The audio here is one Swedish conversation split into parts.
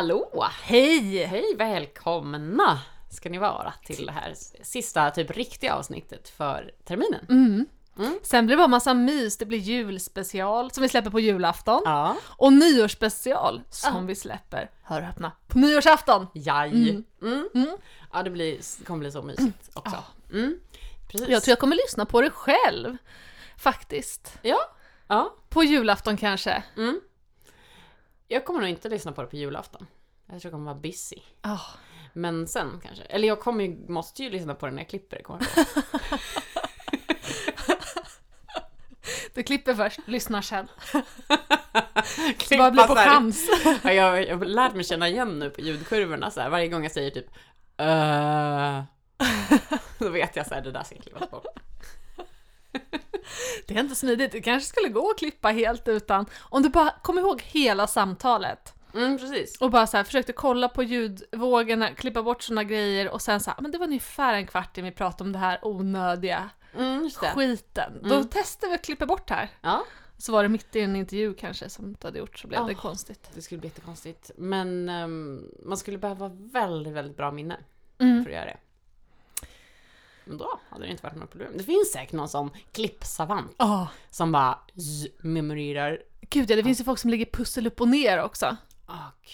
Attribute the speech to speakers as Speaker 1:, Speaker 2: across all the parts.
Speaker 1: Hallå!
Speaker 2: Hej!
Speaker 1: Hej, välkomna ska ni vara till det här sista typ riktiga avsnittet för terminen.
Speaker 2: Mm.
Speaker 1: Mm.
Speaker 2: Sen blir det bara massa mys, det blir julspecial som vi släpper på julafton.
Speaker 1: Ja.
Speaker 2: Och nyårsspecial som
Speaker 1: Ja.
Speaker 2: vi släpper, hör och öppna, på nyårsafton!
Speaker 1: Jaj.
Speaker 2: Mm.
Speaker 1: Mm.
Speaker 2: Mm.
Speaker 1: Ja, det blir, kommer bli så mysigt också. Mm. Precis.
Speaker 2: Jag tror jag kommer lyssna på det själv, faktiskt.
Speaker 1: Ja. Ja.
Speaker 2: På julafton kanske.
Speaker 1: Jag kommer nog inte lyssna på det på julafton. Jag tror jag kommer vara busy.
Speaker 2: Oh.
Speaker 1: Men sen kanske. Eller jag kommer ju, måste ju lyssna på det när jag klipper det, kommer jag.
Speaker 2: Du klipper först, lyssnar sen.
Speaker 1: Klippa
Speaker 2: bara blir på
Speaker 1: så
Speaker 2: chans.
Speaker 1: Ja, jag, jag har lärt mig känna igen nu på ljudkurvorna så här, varje gång jag säger typ uh, Då vet jag så här, det där ska klippas bort.
Speaker 2: Det är inte smidigt, det kanske skulle gå att klippa helt utan, om du bara kommer ihåg hela samtalet.
Speaker 1: Mm, precis.
Speaker 2: Och bara så här, försökte kolla på ljudvågorna, klippa bort såna grejer och sen så här, men det var ungefär en kvart in vi pratade om det här onödiga
Speaker 1: Mm,
Speaker 2: skiten. Då
Speaker 1: Mm.
Speaker 2: testade vi att klippa bort det här.
Speaker 1: Ja,
Speaker 2: Så var det mitt i en intervju kanske som du hade gjort så blev det
Speaker 1: Ah.
Speaker 2: konstigt.
Speaker 1: det skulle bli jättekonstigt. Men ehm, man skulle behöva väldigt, väldigt bra minne
Speaker 2: Mm.
Speaker 1: för att göra det. Men då hade det inte varit något problem. Det finns säkert någon sån klippsavant
Speaker 2: Ja,
Speaker 1: som bara memorerar.
Speaker 2: gud ja, det finns ju folk som lägger pussel upp och ner också.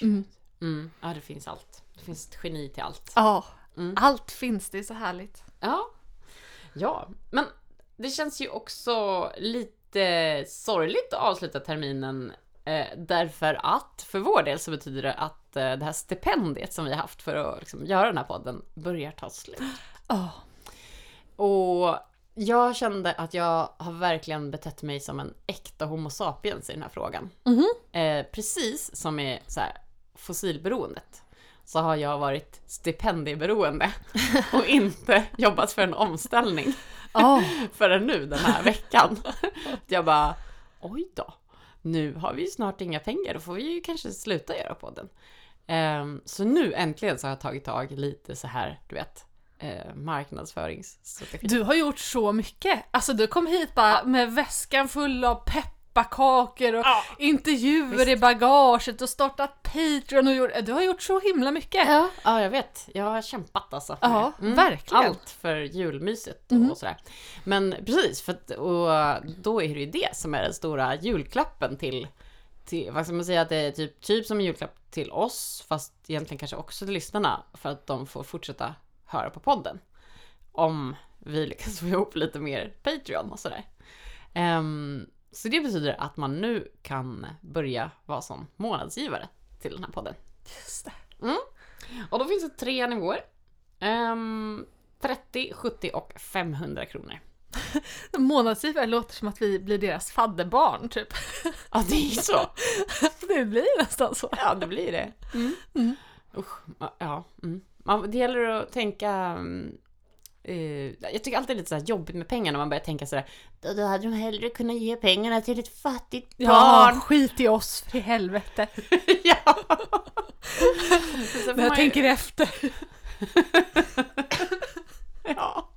Speaker 1: Gud.
Speaker 2: Mm.
Speaker 1: Mm. Ja, det finns allt. Det finns ett geni till allt.
Speaker 2: Ja,
Speaker 1: Mm.
Speaker 2: allt finns, det är så härligt.
Speaker 1: Ja. Ja, men det känns ju också lite sorgligt att avsluta terminen eh, därför att för vår del så betyder det att eh, det här stipendiet som vi har haft för att liksom, göra den här podden börjar ta slut.
Speaker 2: Ja.
Speaker 1: Och jag kände att jag har verkligen betett mig som en äkta homo sapiens i den här frågan.
Speaker 2: Mhm.
Speaker 1: Eh, precis som med så här, fossilberoendet så har jag varit stipendieberoende och inte jobbat för en omställning
Speaker 2: Ja.
Speaker 1: förrän nu den här veckan. Jag bara, oj då, nu har vi ju snart inga pengar, då får vi ju kanske sluta göra podden. Ehm, så nu äntligen så har jag tagit tag i lite så här, du vet, eh, marknadsföringsstrategi.
Speaker 2: Du har gjort så mycket. Alltså du kom hit bara med väskan full av pepparkakor och
Speaker 1: Ja.
Speaker 2: intervjuer
Speaker 1: Visst.
Speaker 2: i bagaget och startat Patreon och gjort, du har gjort så himla mycket.
Speaker 1: Ja, ja, jag vet. Jag har kämpat alltså.
Speaker 2: Ja,
Speaker 1: det.
Speaker 2: verkligen.
Speaker 1: Allt för julmyset
Speaker 2: Mhm.
Speaker 1: och sådär. Men precis, för att, och då är det ju det som är den stora julklappen till, till vad ska man säga, att det är typ, typ som en julklapp till oss, fast egentligen kanske också till lyssnarna, för att de får fortsätta höra på podden. Om vi lyckas få ihop lite mer Patreon och sådär. Ehm, så det betyder att man nu kan börja vara som månadsgivare till den här podden.
Speaker 2: Just det.
Speaker 1: Och då finns det tre nivåer. Ehm, 30, 70 och 500 kronor.
Speaker 2: Månadsgivare låter som att vi blir deras fadderbarn typ.
Speaker 1: Ja, det är så.
Speaker 2: Det blir nästan så.
Speaker 1: Ja, det blir det.
Speaker 2: Mm.
Speaker 1: Usch, ja. Mm. Man, det gäller att tänka... eh, jag tycker alltid det är lite så här jobbigt med pengar när man börjar tänka sådär då, då hade de hellre kunnat ge pengarna till ett fattigt
Speaker 2: Ja,
Speaker 1: barn.
Speaker 2: skit i oss för i helvete.
Speaker 1: ja.
Speaker 2: När jag
Speaker 1: ju-
Speaker 2: tänker efter.
Speaker 1: Ja.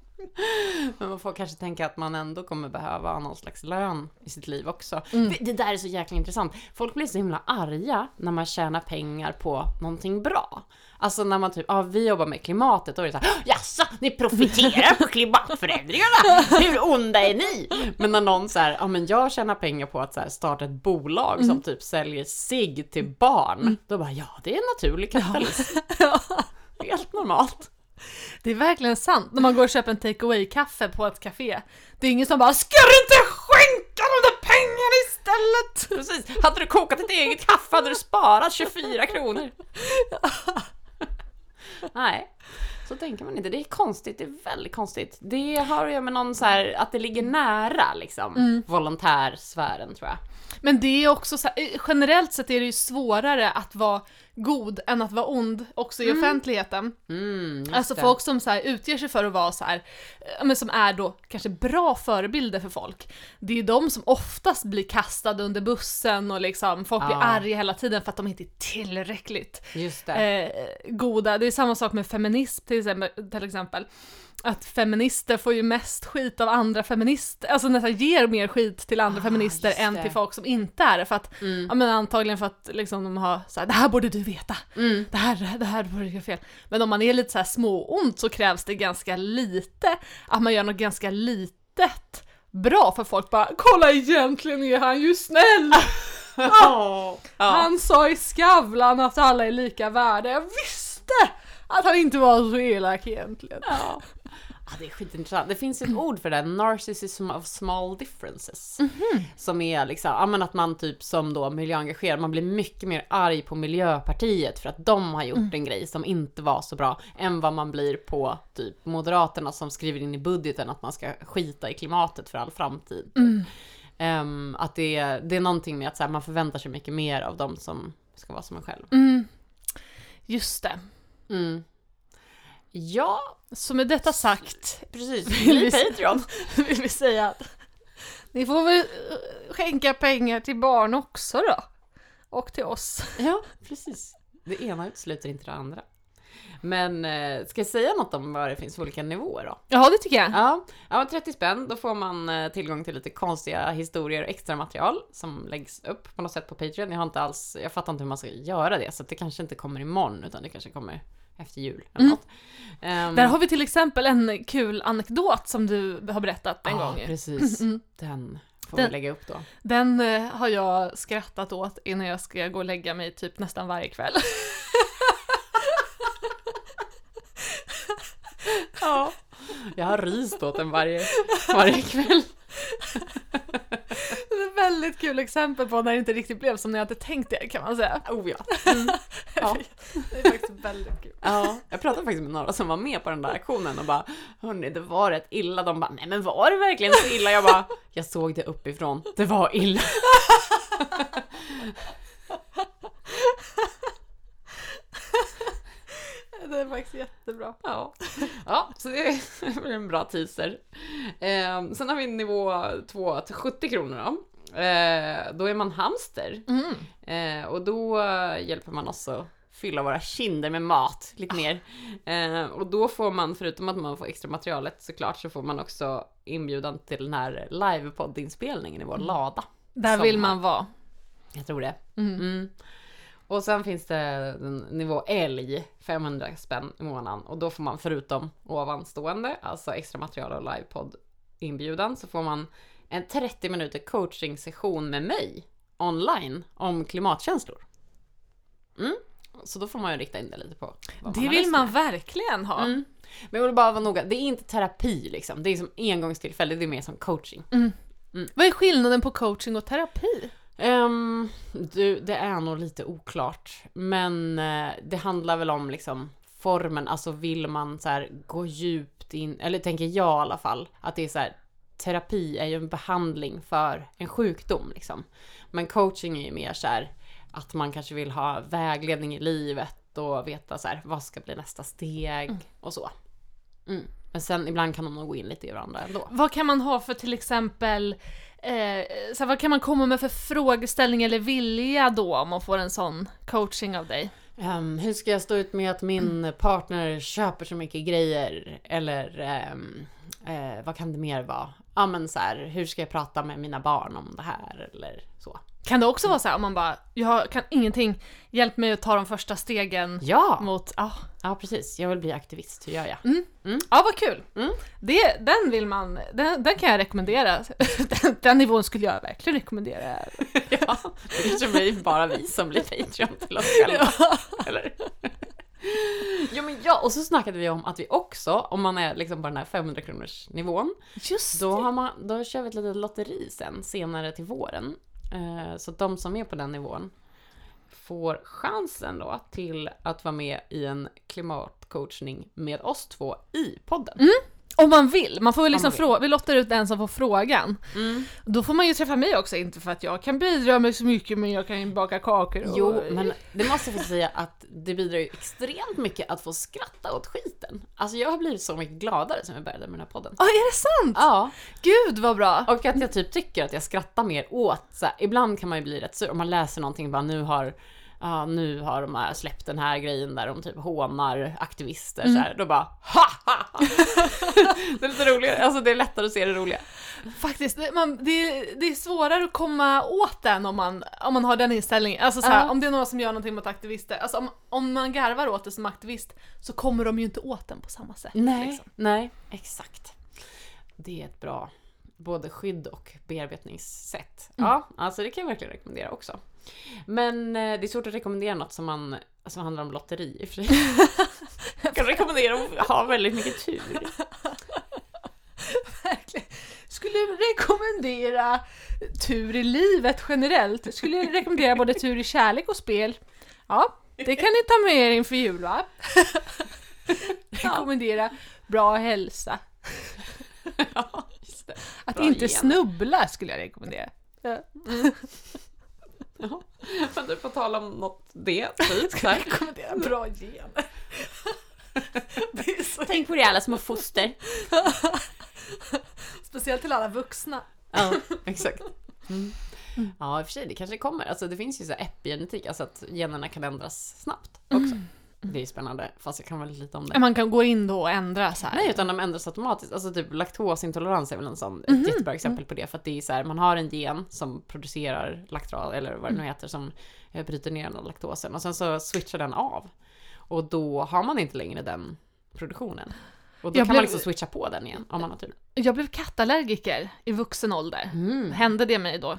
Speaker 1: Men man får kanske tänka att man ändå kommer behöva någon slags lön i sitt liv också.
Speaker 2: Mm.
Speaker 1: Det, det där är så jäkla intressant. Folk blir så himla arga när man tjänar pengar på någonting bra. Alltså när man typ, ja vi jobbar med klimatet, då är det såhär Jaså, ni profiterar på klimatförändringarna? Hur onda är ni? Men när någon säger ja men jag tjänar pengar på att så här, starta ett bolag som typ säljer sig till barn. Då bara, ja det är naturlig kapitalism.
Speaker 2: Ja.
Speaker 1: Helt normalt.
Speaker 2: Det är verkligen sant. När man går och köper en take away-kaffe på ett café. Det är ingen som bara “Ska du inte skänka de där pengarna istället?”
Speaker 1: Precis. Hade du kokat ditt eget kaffe hade du sparat 24 kronor. Nej, så tänker man inte. Det är konstigt, det är väldigt konstigt. Det har att göra med någon så här, att det ligger nära liksom, volontärsfären tror jag.
Speaker 2: Men det är också så här, eh, generellt sett är det ju svårare att vara god än att vara ond också i offentligheten.
Speaker 1: Mm,
Speaker 2: Alltså
Speaker 1: det.
Speaker 2: folk som så här utger sig för att vara så här, ja, men som är då kanske bra förebilder för folk. Det är ju de som oftast blir kastade under bussen och liksom folk blir
Speaker 1: Ja.
Speaker 2: arga hela tiden för att de inte är tillräckligt
Speaker 1: Just det.
Speaker 2: eh, goda. Det är samma sak med feminism till exempel. Till exempel. Att feminister får ju mest skit av andra feminister, alltså nästan ger mer skit till andra
Speaker 1: Ah,
Speaker 2: feminister än till folk som inte är det. För att,
Speaker 1: Mm.
Speaker 2: ja men antagligen för att liksom de har såhär, det här borde du veta.
Speaker 1: Mm.
Speaker 2: Det här, det här borde göra fel. Men om man är lite så här småont så krävs det ganska lite, att man gör något ganska litet bra för folk bara kolla egentligen är han ju snäll!
Speaker 1: Ja.
Speaker 2: Han sa i Skavlan att alla är lika värda. Jag visste att han inte var så elak egentligen.
Speaker 1: Ja. Ja, det är skitintressant. Det finns ett ord för det, narcissism of small differences. Som är liksom, ja men att man typ som då miljöengagerad, man blir mycket mer arg på Miljöpartiet för att de har gjort en grej som inte var så bra, än vad man blir på typ Moderaterna som skriver in i budgeten att man ska skita i klimatet för all framtid. Ehm, att det är, det är någonting med att så här, man förväntar sig mycket mer av de som ska vara som en själv.
Speaker 2: Mm. Just det.
Speaker 1: Ja,
Speaker 2: Så med detta sagt
Speaker 1: precis. Bli Patreon.
Speaker 2: vill vi säga att ni får väl eh, skänka pengar till barn också då. Och till oss.
Speaker 1: Ja, precis. Det ena utesluter inte det andra. Men eh, ska jag säga något om vad det finns för olika nivåer då?
Speaker 2: Ja, det tycker jag.
Speaker 1: Ja, ja men 30 spänn, då får man eh, tillgång till lite konstiga historier och extra material som läggs upp på något sätt på Patreon. Jag har inte alls, jag fattar inte hur man ska göra det, så det kanske inte kommer imorgon, utan det kanske kommer efter jul eller
Speaker 2: Mm.
Speaker 1: något. Ehm,
Speaker 2: Där har vi till exempel en kul anekdot som du har berättat en
Speaker 1: ja,
Speaker 2: gång.
Speaker 1: precis.
Speaker 2: Mm.
Speaker 1: Den får
Speaker 2: Den-
Speaker 1: vi lägga upp då.
Speaker 2: Den eh, har jag skrattat åt innan jag ska gå och lägga mig typ nästan varje kväll.
Speaker 1: Ja. Jag har ryst åt den varje, varje kväll.
Speaker 2: Väldigt kul exempel på när det inte riktigt blev som jag hade tänkt det kan man säga.
Speaker 1: Oh ja. Ja.
Speaker 2: Det är faktiskt väldigt kul.
Speaker 1: Ja, jag pratade faktiskt med några som var med på den där aktionen och bara Hörni, det var rätt illa. De bara, nej men var det verkligen så illa? Jag bara, jag såg det uppifrån. Det var illa.
Speaker 2: Det är faktiskt jättebra.
Speaker 1: Ja, ja så det blir en bra teaser. Eh, sen har vi nivå 2 till 70 kronor då. Eh, då är man hamster.
Speaker 2: Mm.
Speaker 1: Eh, och då eh, hjälper man oss att fylla våra kinder med mat lite mer. Eh, och då får man, förutom att man får extra materialet såklart, så får man också inbjudan till den här livepoddinspelningen i vår lada.
Speaker 2: Där vill man vara.
Speaker 1: Jag tror det.
Speaker 2: Mm.
Speaker 1: Mm. Och sen finns det nivå älg, 500 spänn i månaden. Och då får man förutom ovanstående, alltså extra material och livepodd inbjudan, så får man en 30 minuter coaching session med mig online om klimatkänslor. Mm. Så då får man ju rikta in det lite på vad
Speaker 2: Det
Speaker 1: har
Speaker 2: vill man verkligen ha.
Speaker 1: Mm. Men jag vill bara vara noga, det är inte terapi liksom. Det är som engångstillfälle, det är mer som coaching.
Speaker 2: Vad är skillnaden på coaching och terapi?
Speaker 1: Ehm, du, det är nog lite oklart. Men eh, det handlar väl om liksom formen, alltså vill man så här gå djupt in, eller tänker jag i alla fall, att det är så här terapi är ju en behandling för en sjukdom liksom. Men coaching är ju mer så här att man kanske vill ha vägledning i livet och veta så här vad ska bli nästa steg och så. Mm. Men sen ibland kan de nog gå in lite i varandra ändå.
Speaker 2: Vad kan man ha för till exempel, eh, så här, vad kan man komma med för frågeställning eller vilja då om man får en sån coaching av dig?
Speaker 1: Ehm, hur ska jag stå ut med att min partner köper så mycket grejer? Eller ehm, eh, vad kan det mer vara? Ja men så här, hur ska jag prata med mina barn om det här? Eller så.
Speaker 2: Kan det också vara så här om man bara, jag kan ingenting, hjälp mig att ta de första stegen
Speaker 1: Ja!
Speaker 2: mot, ja,
Speaker 1: Ja precis, jag vill bli aktivist, hur gör jag?
Speaker 2: ja vad kul!
Speaker 1: Mm.
Speaker 2: Det, den vill man, den, den kan jag rekommendera. Den, den nivån skulle jag verkligen rekommendera.
Speaker 1: ja, det kanske blir bara vi som blir Patreon till oss själva. Eller? Men ja, och så snackade vi om att vi också, om man är liksom på den här 500 kronors nivån,
Speaker 2: Just
Speaker 1: Då, har man, då kör vi ett litet lotteri sen, senare till våren. Eh, så att de som är på den nivån får chansen då till att vara med i en klimatcoachning med oss två i podden.
Speaker 2: Om man vill, man får väl
Speaker 1: Om
Speaker 2: liksom fråga, vi lottar ut den som får frågan.
Speaker 1: Mm.
Speaker 2: Då får man ju träffa mig också, inte för att jag kan bidra med så mycket men jag kan ju baka kakor och...
Speaker 1: Jo, men det måste jag få säga att det bidrar ju extremt mycket att få skratta åt skiten. Alltså jag har blivit så mycket gladare sen jag började med den här podden.
Speaker 2: Ja, är det sant?
Speaker 1: Ja,
Speaker 2: Gud vad bra!
Speaker 1: och att jag typ tycker att jag skrattar mer åt, så här, ibland kan man ju bli rätt sur om man läser någonting bara nu har ja nu har de här släppt den här grejen där de typ hånar aktivister
Speaker 2: Mm.
Speaker 1: så här, då bara ha ha ha. Det är lite roligare, alltså det är lättare att se det roliga.
Speaker 2: Faktiskt, det, man, det, det är svårare att komma åt den om man, om man har den inställningen. Alltså så här,
Speaker 1: Ja.
Speaker 2: om det är någon som gör någonting mot aktivister, alltså om, om man garvar åt det som aktivist så kommer de ju inte åt den på samma sätt. liksom.
Speaker 1: nej, exakt. Det är ett bra både skydd och bearbetningssätt.
Speaker 2: Mm.
Speaker 1: Ja, alltså det kan jag verkligen rekommendera också. Men eh, det är svårt att rekommendera något som, man, som handlar om lotteri i och för sig. Jag kan rekommendera att ha väldigt mycket tur.
Speaker 2: Verkligen. Skulle rekommendera tur i livet generellt. Skulle rekommendera både tur i kärlek och spel. Ja, det kan ni ta med er inför jul va? rekommendera bra hälsa.
Speaker 1: Ja.
Speaker 2: Att
Speaker 1: Bra
Speaker 2: inte
Speaker 1: gen.
Speaker 2: snubbla skulle jag rekommendera. Ja.
Speaker 1: Ja. Men du får tala om något det, typ. Så här.
Speaker 2: Rekommendera bra är så
Speaker 1: Tänk på det alla små foster.
Speaker 2: Speciellt till alla vuxna.
Speaker 1: Ja, exakt. Mm. Ja, i och för sig, det kanske kommer. Alltså det finns ju så här epigenetik, alltså att generna kan ändras snabbt också. Det är spännande, fast jag kan väldigt lite om det.
Speaker 2: Man kan gå in då och ändra så här.
Speaker 1: Nej, utan de ändras automatiskt. Alltså typ laktosintolerans är väl en sån,
Speaker 2: Mhm.
Speaker 1: ett jättebra exempel på det. För att det är så här, man har en gen som producerar laktral, eller vad det
Speaker 2: Mm.
Speaker 1: nu heter, som eh, bryter ner den laktosen. Och sen så switchar den av. Och då har man inte längre den produktionen. Och då
Speaker 2: Jag
Speaker 1: kan man
Speaker 2: blev-
Speaker 1: liksom switcha på den igen, om man har tur.
Speaker 2: Jag blev kattallergiker i vuxen ålder. Hände det mig då?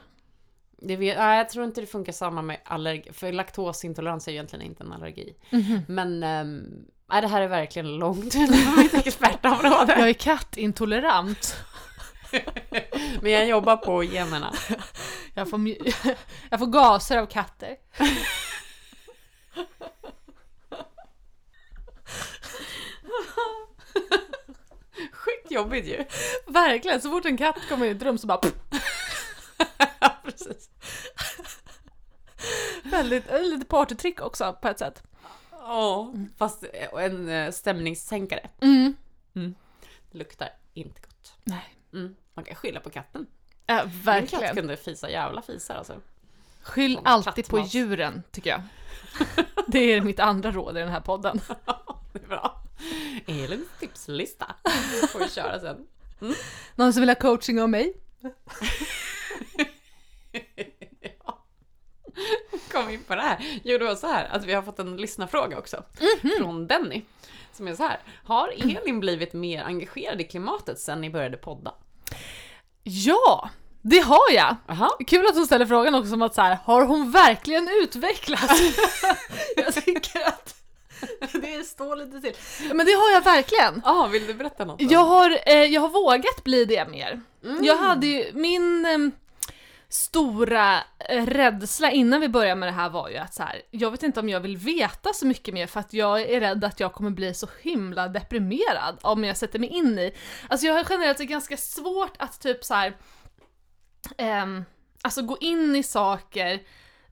Speaker 1: Det vet, nej, jag tror inte det funkar samma med allergi, för laktosintolerans är ju egentligen inte en allergi.
Speaker 2: Mhm.
Speaker 1: Men um, nej, det här är verkligen långt utanför mitt expertområde.
Speaker 2: Jag är kattintolerant.
Speaker 1: Men jag jobbar på generna.
Speaker 2: Jag får, jag får gaser av katter.
Speaker 1: Sjukt jobbigt ju.
Speaker 2: Verkligen, så fort en katt kommer in i ett rum så bara
Speaker 1: precis.
Speaker 2: väldigt, eh, lite partytrick också på ett sätt.
Speaker 1: Ja, fast eh, en eh, stämningssänkare.
Speaker 2: Mm.
Speaker 1: Det luktar inte gott.
Speaker 2: Nej.
Speaker 1: Mm. Man kan skylla på katten.
Speaker 2: Ja,
Speaker 1: Min katt
Speaker 2: verkligen.
Speaker 1: kunde fisa jävla fisar alltså.
Speaker 2: Skyll
Speaker 1: Som
Speaker 2: alltid på djuren, tycker jag. Det är mitt andra råd i den här podden.
Speaker 1: Det är bra. Elins tipslista. Får vi köra sen.
Speaker 2: Någon som vill ha coaching av mig?
Speaker 1: Kom in på det här. Jo, det var så här att vi har fått en lyssnarfråga också. Från Denny. Som är så här. Har Elin blivit mer engagerad i klimatet sen ni började podda?
Speaker 2: Ja, det har jag!
Speaker 1: Aha.
Speaker 2: Kul att hon ställer frågan också som att så här, har hon verkligen utvecklats? jag tycker att det står lite till. Men det har jag verkligen.
Speaker 1: Ja, vill du berätta något? då?
Speaker 2: Jag har, eh, jag har vågat bli det mer.
Speaker 1: Mm.
Speaker 2: Jag hade ju, min em, stora eh, rädsla innan vi började med det här var ju att så här, jag vet inte om jag vill veta så mycket mer för att jag är rädd att jag kommer bli så himla deprimerad om jag sätter mig in i. Alltså jag har generellt sett ganska svårt att typ så här, ehm, alltså gå in i saker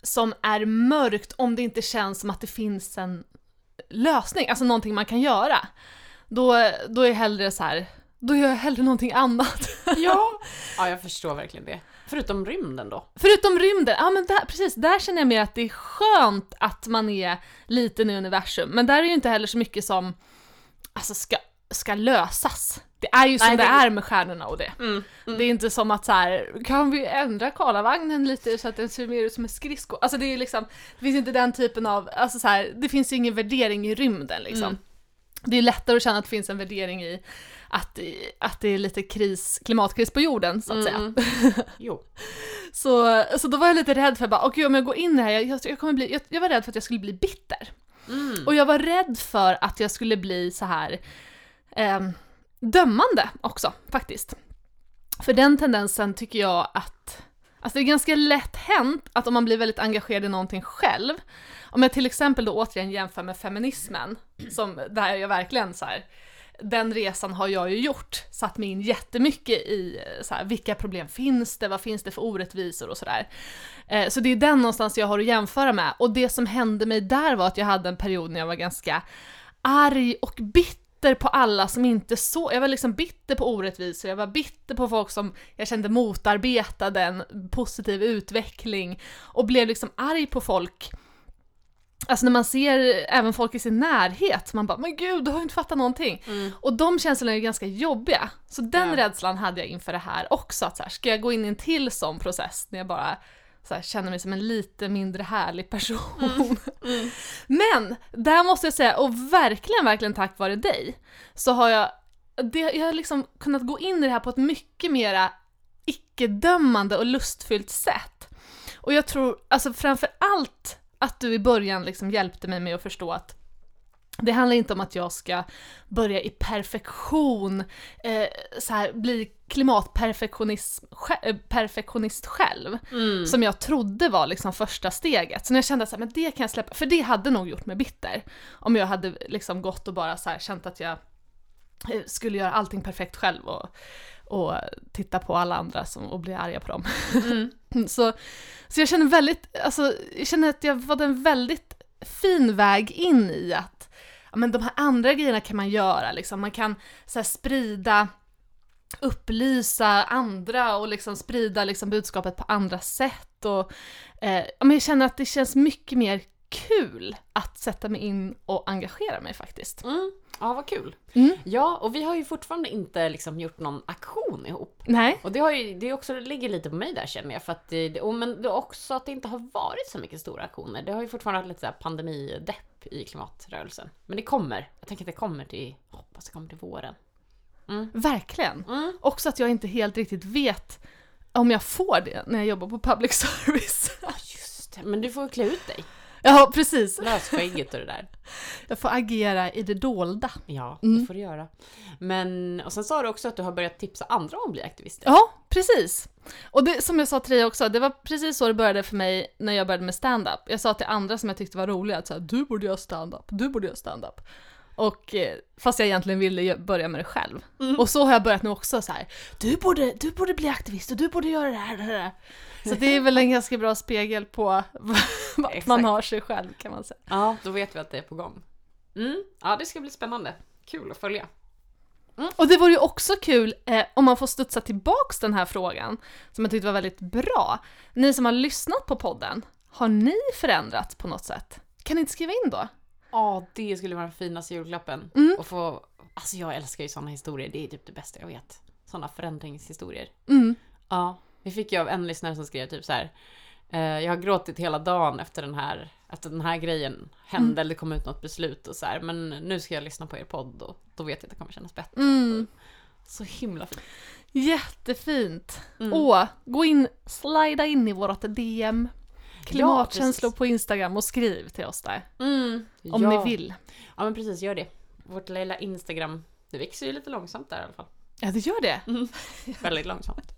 Speaker 2: som är mörkt om det inte känns som att det finns en lösning, alltså någonting man kan göra. Då, då är hellre så här, då gör jag hellre någonting annat.
Speaker 1: Ja. ja, jag förstår verkligen det. Förutom rymden då.
Speaker 2: Förutom rymden, ja men där, precis, där känner jag mer att det är skönt att man är liten i universum. Men där är ju inte heller så mycket som alltså, ska, ska lösas. Det är ju som
Speaker 1: Nej,
Speaker 2: det
Speaker 1: det-
Speaker 2: är med stjärnorna och det.
Speaker 1: Mm.
Speaker 2: Det är inte som att så här, kan vi ändra Karlavagnen lite så att den ser mer ut som en skridsko? Alltså det är liksom, det finns inte den typen av, alltså så här, det finns ju ingen värdering i rymden liksom.
Speaker 1: Mm.
Speaker 2: Det är lättare att känna att det finns en värdering i att, att det är lite kris, klimatkris på jorden så att säga.
Speaker 1: Mm. Jo.
Speaker 2: Så, så då var jag lite rädd för bara, okej om jag går in här, jag, jag, kommer bli, jag, jag var rädd för att jag skulle bli bitter.
Speaker 1: Mm.
Speaker 2: Och jag var rädd för att jag skulle bli så här ehm, dömande också, faktiskt. För den tendensen tycker jag att, alltså det är ganska lätt hänt att om man blir väldigt engagerad i någonting själv, om jag till exempel då återigen jämför med feminismen, som där jag verkligen så här, den resan har jag ju gjort, satt mig in jättemycket i eh, så här, vilka problem finns det, vad finns det för orättvisor och sådär. Eh, så det är den någonstans jag har att jämföra med. Och det som hände mig där var att jag hade en period när jag var ganska arg och bitter på alla som inte såg, Jag var liksom bitter på orättvisor, jag var bitter på folk som jag kände motarbetade en positiv utveckling och blev liksom arg på folk Alltså när man ser även folk i sin närhet, man bara “men gud, du har ju inte fattat någonting”.
Speaker 1: Mm.
Speaker 2: Och de känslorna är ganska jobbiga. Så den
Speaker 1: Ja.
Speaker 2: rädslan hade jag inför det här också, att så här, ska jag gå in i en till sån process när jag bara här, känner mig som en lite mindre härlig person.
Speaker 1: Mm.
Speaker 2: Men, där måste jag säga, och verkligen, verkligen tack vare dig, så har jag, det, jag har liksom kunnat gå in i det här på ett mycket mera icke-dömande och lustfyllt sätt. Och jag tror, alltså framför allt att du i början liksom hjälpte mig med att förstå att det handlar inte om att jag ska börja i perfektion, eh, så här, bli klimatperfektionist eh, perfektionist själv
Speaker 1: Mm.
Speaker 2: som jag trodde var liksom första steget. Så när jag kände att men det kan jag släppa, för det hade nog gjort mig bitter. Om jag hade liksom gått och bara så här känt att jag eh, skulle göra allting perfekt själv och, och titta på alla andra som, och bli arga på dem.
Speaker 1: Mm.
Speaker 2: så, så jag känner väldigt, alltså jag känner att jag var en väldigt fin väg in i att ja, men de här andra grejerna kan man göra, liksom. man kan så här, sprida upplysa andra och liksom sprida liksom budskapet på andra sätt. Och, eh, ja, men jag känner att det känns mycket mer kul att sätta mig in och engagera mig faktiskt.
Speaker 1: Mm. Ja, vad kul.
Speaker 2: Mm.
Speaker 1: Ja, och vi har ju fortfarande inte liksom gjort någon aktion ihop.
Speaker 2: Nej.
Speaker 1: Och det, har ju, det också, det ligger lite på mig där känner jag. För att det, och men det är också att det inte har varit så mycket stora aktioner. Det har ju fortfarande varit lite så pandemidepp i klimatrörelsen. Men det kommer. Jag tänker att det kommer till, hoppas det kommer till våren.
Speaker 2: Verkligen.
Speaker 1: Mm.
Speaker 2: Också att jag inte helt riktigt vet om jag får det när jag jobbar på public service.
Speaker 1: Ja, just det. Men du får klä ut dig.
Speaker 2: Ja, precis.
Speaker 1: Lös skägget och det där.
Speaker 2: Jag får agera i det dolda.
Speaker 1: Ja,
Speaker 2: Mm.
Speaker 1: det får du göra. Men, och sen sa du också att du har börjat tipsa andra om att bli aktivister.
Speaker 2: Ja, precis. Och det, som jag sa till dig också, det var precis så det började för mig när jag började med stand-up. Jag sa till andra som jag tyckte var roliga att så här, du borde göra stand-up, du borde göra stand-up. Och eh, fast jag egentligen ville börja med det själv.
Speaker 1: Mm.
Speaker 2: Och så har jag börjat nu också så här, du borde, du borde bli aktivist och du borde göra det här, det här. Så det är väl en ganska bra spegel på vart man har sig själv kan man säga.
Speaker 1: Ja, då vet vi att det är på gång. Mm. Ja, det ska bli spännande. Kul att följa.
Speaker 2: Och det vore ju också kul eh, om man får studsa tillbaks den här frågan, som jag tyckte var väldigt bra. Ni som har lyssnat på podden, har ni förändrats på något sätt? Kan ni inte skriva in då?
Speaker 1: Ja, det skulle vara den finaste julklappen.
Speaker 2: Mm.
Speaker 1: Och få, alltså jag älskar ju sådana historier. Det är typ det bästa jag vet. Sådana förändringshistorier.
Speaker 2: Mm.
Speaker 1: Ja, vi fick ju av en lyssnare som skrev typ så här. Eh, jag har gråtit hela dagen efter den här, efter den här grejen hände, eller det kom ut något beslut och så här. Men nu ska jag lyssna på er podd och då vet jag att det kommer kännas bättre.
Speaker 2: Mm.
Speaker 1: Så himla fint.
Speaker 2: Jättefint!
Speaker 1: Mm.
Speaker 2: Åh, gå in, slida in i vårt DM. Klimatkänslor på Instagram och skriv till oss där.
Speaker 1: Mm.
Speaker 2: Om
Speaker 1: ja.
Speaker 2: ni vill.
Speaker 1: Ja men precis, gör det. Vårt lilla Instagram, det växer ju lite långsamt där i alla fall.
Speaker 2: Ja, det gör det.
Speaker 1: Väldigt långsamt.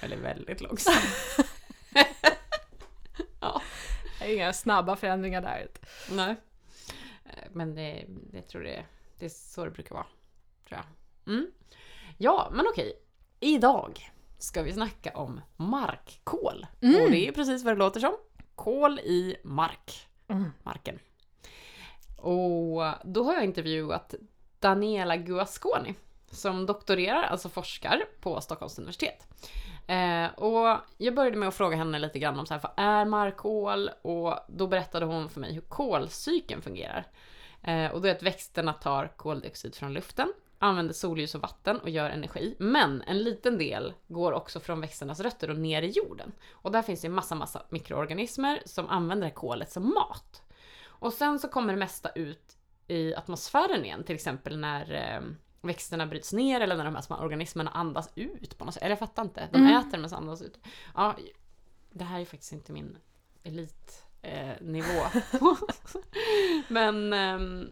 Speaker 1: Eller väldigt långsamt. ja,
Speaker 2: Det Inga snabba förändringar där.
Speaker 1: nej. Eh, Men det, jag tror det, det är så det brukar vara. Tror jag. Mm. Ja, men okej. Idag ska vi snacka om markkol.
Speaker 2: Mm.
Speaker 1: Och det är precis vad det låter som. Kol i mark.
Speaker 2: Mm.
Speaker 1: Marken. Och då har jag intervjuat Daniela Guasconi som doktorerar, alltså forskar, på Stockholms universitet. Eh, och jag började med att fråga henne lite grann om så här, vad är markkol? Och då berättade hon för mig hur kolcykeln fungerar. Eh, och då är att växterna tar koldioxid från luften, använder solljus och vatten och gör energi. Men en liten del går också från växternas rötter och ner i jorden. Och där finns det en massa, massa mikroorganismer som använder det kolet som mat. Och sen så kommer det mesta ut i atmosfären igen, till exempel när eh, växterna bryts ner eller när de här små organismerna andas ut på något sätt. Eller jag fattar inte. De
Speaker 2: Mm.
Speaker 1: äter men så andas ut. Ja, det här är faktiskt inte min elitnivå. Eh, men ehm,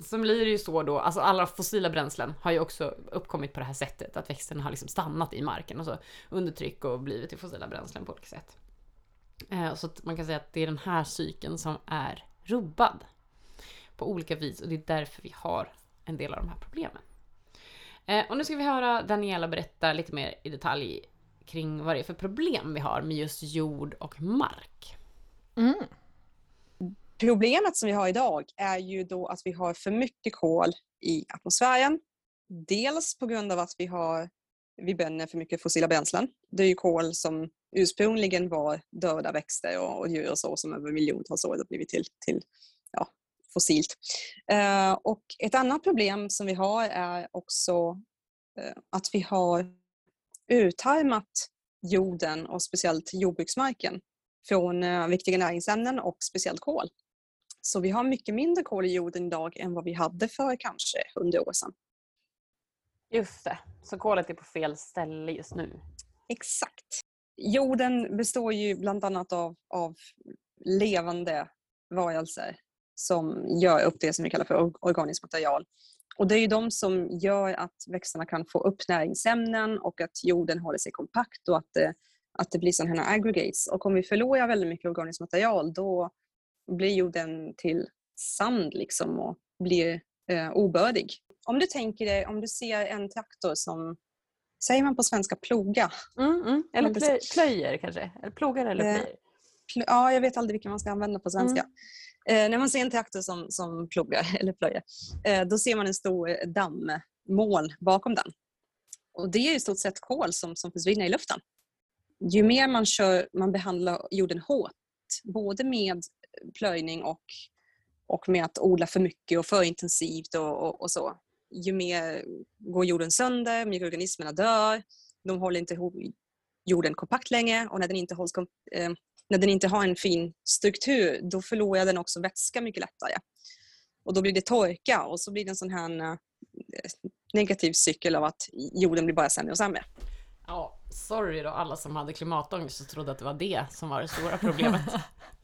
Speaker 1: Sen blir det ju så då, alltså alla fossila bränslen har ju också uppkommit på det här sättet, att växterna har liksom stannat i marken och så under tryck och blivit till fossila bränslen på olika sätt. Eh, så att man kan säga att det är den här cykeln som är rubbad på olika vis och det är därför vi har en del av de här problemen. Eh, och nu ska vi höra Daniela berätta lite mer i detalj kring vad det är för problem vi har med just jord och mark.
Speaker 2: Mm.
Speaker 3: Problemet som vi har idag är ju då att vi har för mycket kol i atmosfären. Dels på grund av att vi har vi bränner för mycket fossila bränslen. Det är ju kol som ursprungligen var döda växter och, och djur och så som över miljontals år har blivit till, till ja, fossilt. Eh, och ett annat problem som vi har är också eh, att vi har utarmat jorden och speciellt jordbruksmarken från eh, viktiga näringsämnen och speciellt kol. Så vi har mycket mindre kol i jorden idag än vad vi hade för kanske 100 år sedan.
Speaker 1: Just det, så kolet är på fel ställe just nu.
Speaker 3: Exakt. Jorden består ju bland annat av, av levande varelser som gör upp det som vi kallar för organiskt material. Och det är ju de som gör att växterna kan få upp näringsämnen och att jorden håller sig kompakt och att det, att det blir sådana här aggregates. Och om vi förlorar väldigt mycket organiskt material då blir jorden till sand liksom och blir eh, obördig. Om du tänker dig, om du ser en traktor som, säger man på svenska ploga?
Speaker 1: Mm, mm. Eller plöj, plöjer kanske? Eller plogar eller
Speaker 3: Eh,
Speaker 1: plöjer?
Speaker 3: Pl- Ja, jag vet aldrig vilken man ska använda på svenska.
Speaker 1: Mm.
Speaker 3: Eh, när man ser en traktor som, som plogar eller plöjer, eh, då ser man en stor dammmoln bakom den. Och det är i stort sett kol som, som försvinner i luften. Ju mer man, kör, man behandlar jorden hårt, både med plöjning och, och med att odla för mycket och för intensivt och, och, och så, ju mer går jorden sönder, mikroorganismerna dör, de håller inte ihop jorden kompakt längre och när den inte hålls eh, när den inte har en fin struktur, då förlorar den också vätska mycket lättare. Och då blir det torka och så blir det en sån här eh, negativ cykel av att jorden blir bara sämre och sämre.
Speaker 1: Ja, sorry då alla som hade klimatångest och trodde att det var det som var det stora problemet.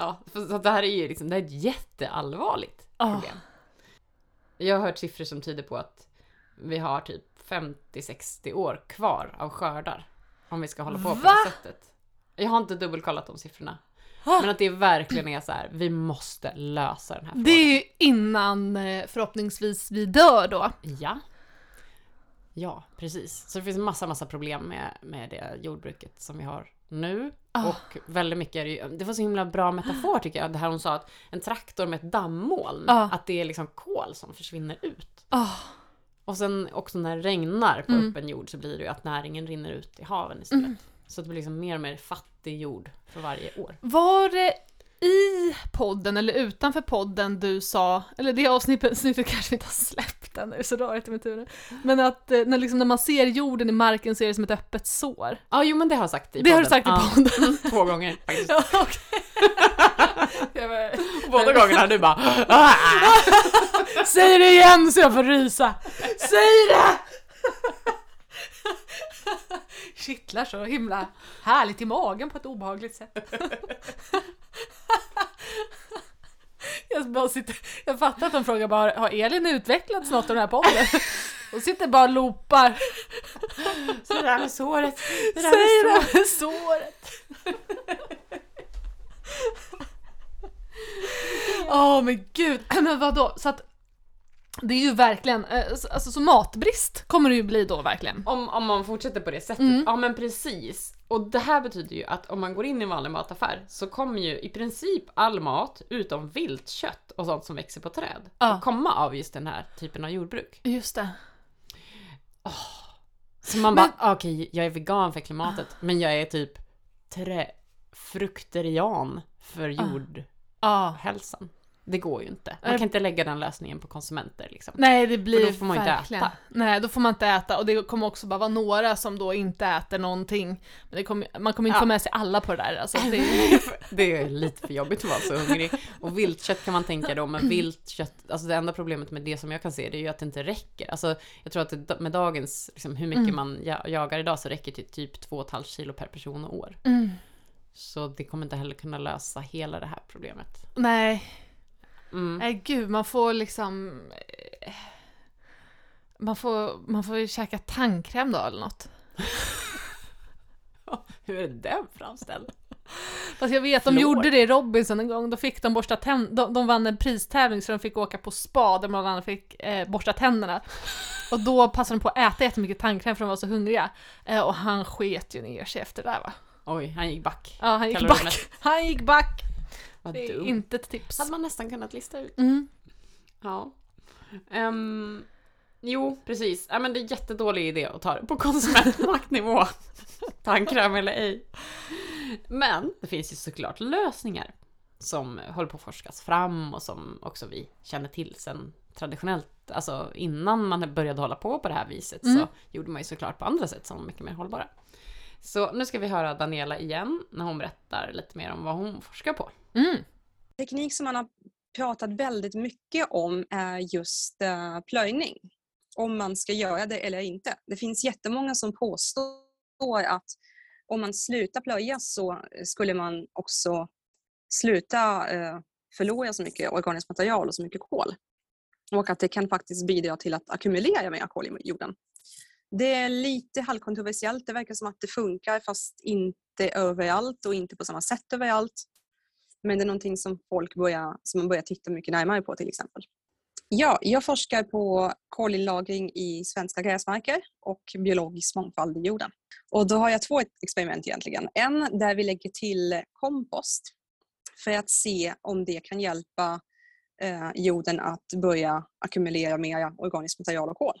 Speaker 1: ja, så det här är ju liksom, det är ett jätteallvarligt
Speaker 2: Ah.
Speaker 1: problem. Jag har hört siffror som tyder på att vi har typ 50-60 år kvar av skördar. Om vi ska hålla på på
Speaker 2: Va?
Speaker 1: det sättet. Jag har inte dubbelkollat de siffrorna.
Speaker 2: Ah.
Speaker 1: Men att det verkligen är så här, vi måste lösa den här frågan.
Speaker 2: Det är ju innan eh, förhoppningsvis vi dör då.
Speaker 1: Ja. Ja, precis. Så det finns massa, massa problem med, med det jordbruket som vi har nu.
Speaker 2: Ah.
Speaker 1: Och väldigt mycket är det ju, det var så himla bra metafor tycker jag, det här hon sa att en traktor med ett dammoln,
Speaker 2: Ah.
Speaker 1: att det är liksom kol som försvinner ut.
Speaker 2: Ah,
Speaker 1: Och sen också när det regnar på
Speaker 2: Mm.
Speaker 1: öppen jord så blir det ju att näringen rinner ut i haven istället.
Speaker 2: Mm.
Speaker 1: Så det blir liksom mer och mer fattig jord för varje år.
Speaker 2: Var det i podden eller utanför podden du sa, eller det avsnittet kanske inte har släppt ännu, så rörigt i mitt huvud. Men att eh, när, liksom, när man ser jorden i marken så är det som ett öppet sår.
Speaker 1: Ja, jo men det har jag sagt i
Speaker 2: Det har du
Speaker 1: podden.
Speaker 2: sagt i podden.
Speaker 1: Två gånger faktiskt.
Speaker 2: Ja, bara,
Speaker 1: Båda gångerna du bara "Ah!"
Speaker 2: Säg det igen så jag får rysa! Säg det! Kittlar så himla härligt i magen på ett obehagligt sätt. Jag, bara sitter, jag fattar att de frågar bara, har Elin utvecklats något av den här podden? Och sitter bara och loopar.
Speaker 1: Så det där med såret. Det där
Speaker 2: Säg
Speaker 1: med såret.
Speaker 2: Åh men gud, men vadå? Så att det är ju verkligen, eh, alltså så matbrist kommer det ju bli då verkligen.
Speaker 1: Om, om man fortsätter på det sättet.
Speaker 2: Mm.
Speaker 1: Ja men precis. Och det här betyder ju att om man går in i en vanlig mataffär så kommer ju i princip all mat utom viltkött och sånt som växer på träd
Speaker 2: Ja.
Speaker 1: att komma av just den här typen av jordbruk.
Speaker 2: Just det.
Speaker 1: Så man
Speaker 2: Men-
Speaker 1: bara, okej jag är vegan för klimatet men jag är typ träfrukterian för jordhälsan.
Speaker 2: Ja.
Speaker 1: Det går ju inte. Man
Speaker 2: Eh.
Speaker 1: kan inte lägga den lösningen på konsumenter liksom.
Speaker 2: Nej det blir
Speaker 1: då får man ju inte
Speaker 2: verkligen.
Speaker 1: äta.
Speaker 2: Nej då får man inte äta och det kommer också bara vara några som då inte äter någonting. Men kommer, man kommer inte
Speaker 1: Ja.
Speaker 2: få med sig alla på det där alltså. Det är,
Speaker 1: Det är lite för jobbigt att vara så hungrig. Och viltkött kan man tänka då, men viltkött, alltså det enda problemet med det som jag kan se det är ju att det inte räcker. Alltså jag tror att det, med dagens, liksom, hur mycket
Speaker 2: Mm.
Speaker 1: man ja- jagar idag så räcker det typ 2,5 kilo per person och år.
Speaker 2: mm.
Speaker 1: Så det kommer inte heller kunna lösa hela det här problemet.
Speaker 2: Nej,
Speaker 1: Mm.
Speaker 2: nej gud man får liksom eh, man får, man får ju käka tandkräm då eller något.
Speaker 1: Hur är den framställd?
Speaker 2: Fast jag vet, de
Speaker 1: Flår.
Speaker 2: gjorde det i Robinson en gång, då fick de borsta tänderna, de, de vann en pristävling så de fick åka på spa där bland annat fick eh, borsta tänderna. Och då passade de på att äta jättemycket tandkräm för de var så hungriga. Eh, och han sket ju ner sig efter det där va.
Speaker 1: Oj, han gick back.
Speaker 2: Ja, han gick
Speaker 1: Kalorimässigt.
Speaker 2: back. Han gick back!
Speaker 1: Vad
Speaker 2: Det är
Speaker 1: dumt.
Speaker 2: inte ett tips.
Speaker 1: Hade man nästan kunnat lista ut.
Speaker 2: Mm.
Speaker 1: Ja. Ehm, Jo, precis. Ja, men det är en jättedålig idé att ta det på konsumentmaktnivå. Tandkräm eller ej. Men det finns ju såklart lösningar som håller på att forskas fram och som också vi känner till sen traditionellt. Alltså innan man började hålla på på det här viset
Speaker 2: Mm.
Speaker 1: så gjorde man ju såklart på andra sätt som var mycket mer hållbara. Så nu ska vi höra Daniela igen när hon berättar lite mer om vad hon forskar på.
Speaker 2: Mm.
Speaker 3: Teknik som man har pratat väldigt mycket om är just eh, plöjning. Om man ska göra det eller inte. Det finns jättemånga som påstår att om man slutar plöja så skulle man också sluta eh, förlora så mycket organiskt material och så mycket kol. Och att det kan faktiskt bidra till att ackumulera mer kol i jorden. Det är lite halvkontroversiellt. Det verkar som att det funkar fast inte överallt och inte på samma sätt överallt. Men det är någonting som folk börjar, som man börjar titta mycket närmare på till exempel. Ja, jag forskar på kolinlagring i svenska gräsmarker och biologisk mångfald i jorden. Och då har jag två experiment egentligen. En där vi lägger till kompost för att se om det kan hjälpa eh, jorden att börja ackumulera mer organiskt material och kol.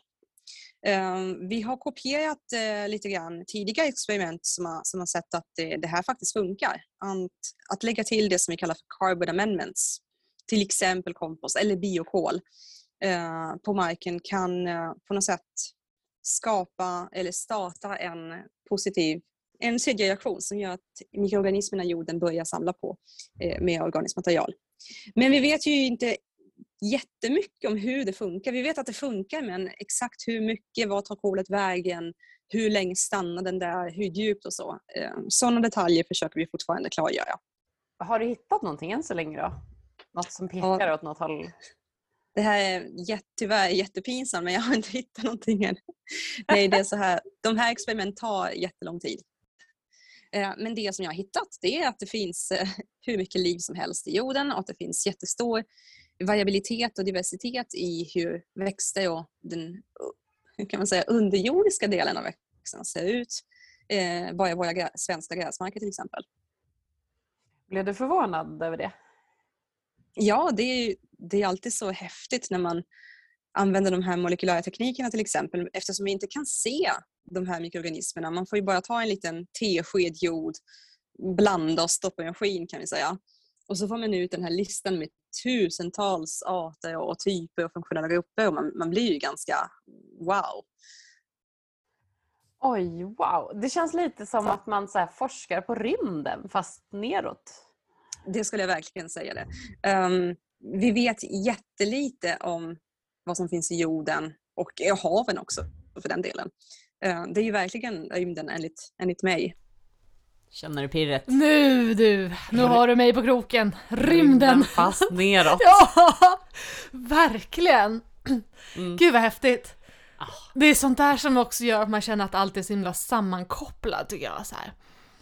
Speaker 3: Ehm, vi har kopierat eh, lite grann tidigare experiment som har, som har sett att det, det här faktiskt funkar. Att, att lägga till det som vi kallar för carbon amendments, till exempel kompost eller biokol eh, på marken kan eh, på något sätt skapa eller starta en positiv en kedjereaktion som gör att mikroorganismerna i jorden börjar samla på eh, mer organiskt material. Men vi vet ju inte jättemycket om hur det funkar. Vi vet att det funkar men exakt hur mycket, vad tar kolet vägen, hur länge stannar den där, hur djupt och så. Eh, Sådana detaljer försöker vi fortfarande klargöra.
Speaker 1: Har du hittat någonting än så länge då? Något som pekar åt något håll?
Speaker 3: Det här är tyvärr jättepinsamt men jag har inte hittat någonting än. Nej, det är så här, de här experimenten tar jättelång tid. Eh, Men det som jag har hittat det är att det finns eh, hur mycket liv som helst i jorden och att det finns jättestor variabilitet och diversitet i hur växter och den hur kan man säga, underjordiska delen av växterna ser ut. Eh, bara i våra grä- svenska gräsmarker till exempel.
Speaker 1: Blev du förvånad över det?
Speaker 3: Ja, det är, det är alltid så häftigt när man använder de här molekylära teknikerna till exempel eftersom vi inte kan se de här mikroorganismerna. Man får ju bara ta en liten tesked jord, blanda och stoppa i en maskin kan vi säga. Och så får man ut den här listan med tusentals arter och typer och funktionella grupper och man, man blir ju ganska wow.
Speaker 1: Oj, wow. Det känns lite som att man så forskar på rymden fast neråt.
Speaker 3: Det skulle jag verkligen säga det. Ehm, vi vet jättelite om vad som finns i jorden och i haven också för den delen. Ehm, det är ju verkligen rymden enligt, enligt mig.
Speaker 1: Känner du pirret?
Speaker 2: Nu du, nu har du mig på kroken. Rymden.
Speaker 1: fast neråt.
Speaker 2: Ja, verkligen.
Speaker 1: Mm.
Speaker 2: Gud vad häftigt.
Speaker 1: Ah.
Speaker 2: Det är sånt där som också gör att man känner att allt är så himla sammankopplat tycker jag. Så här.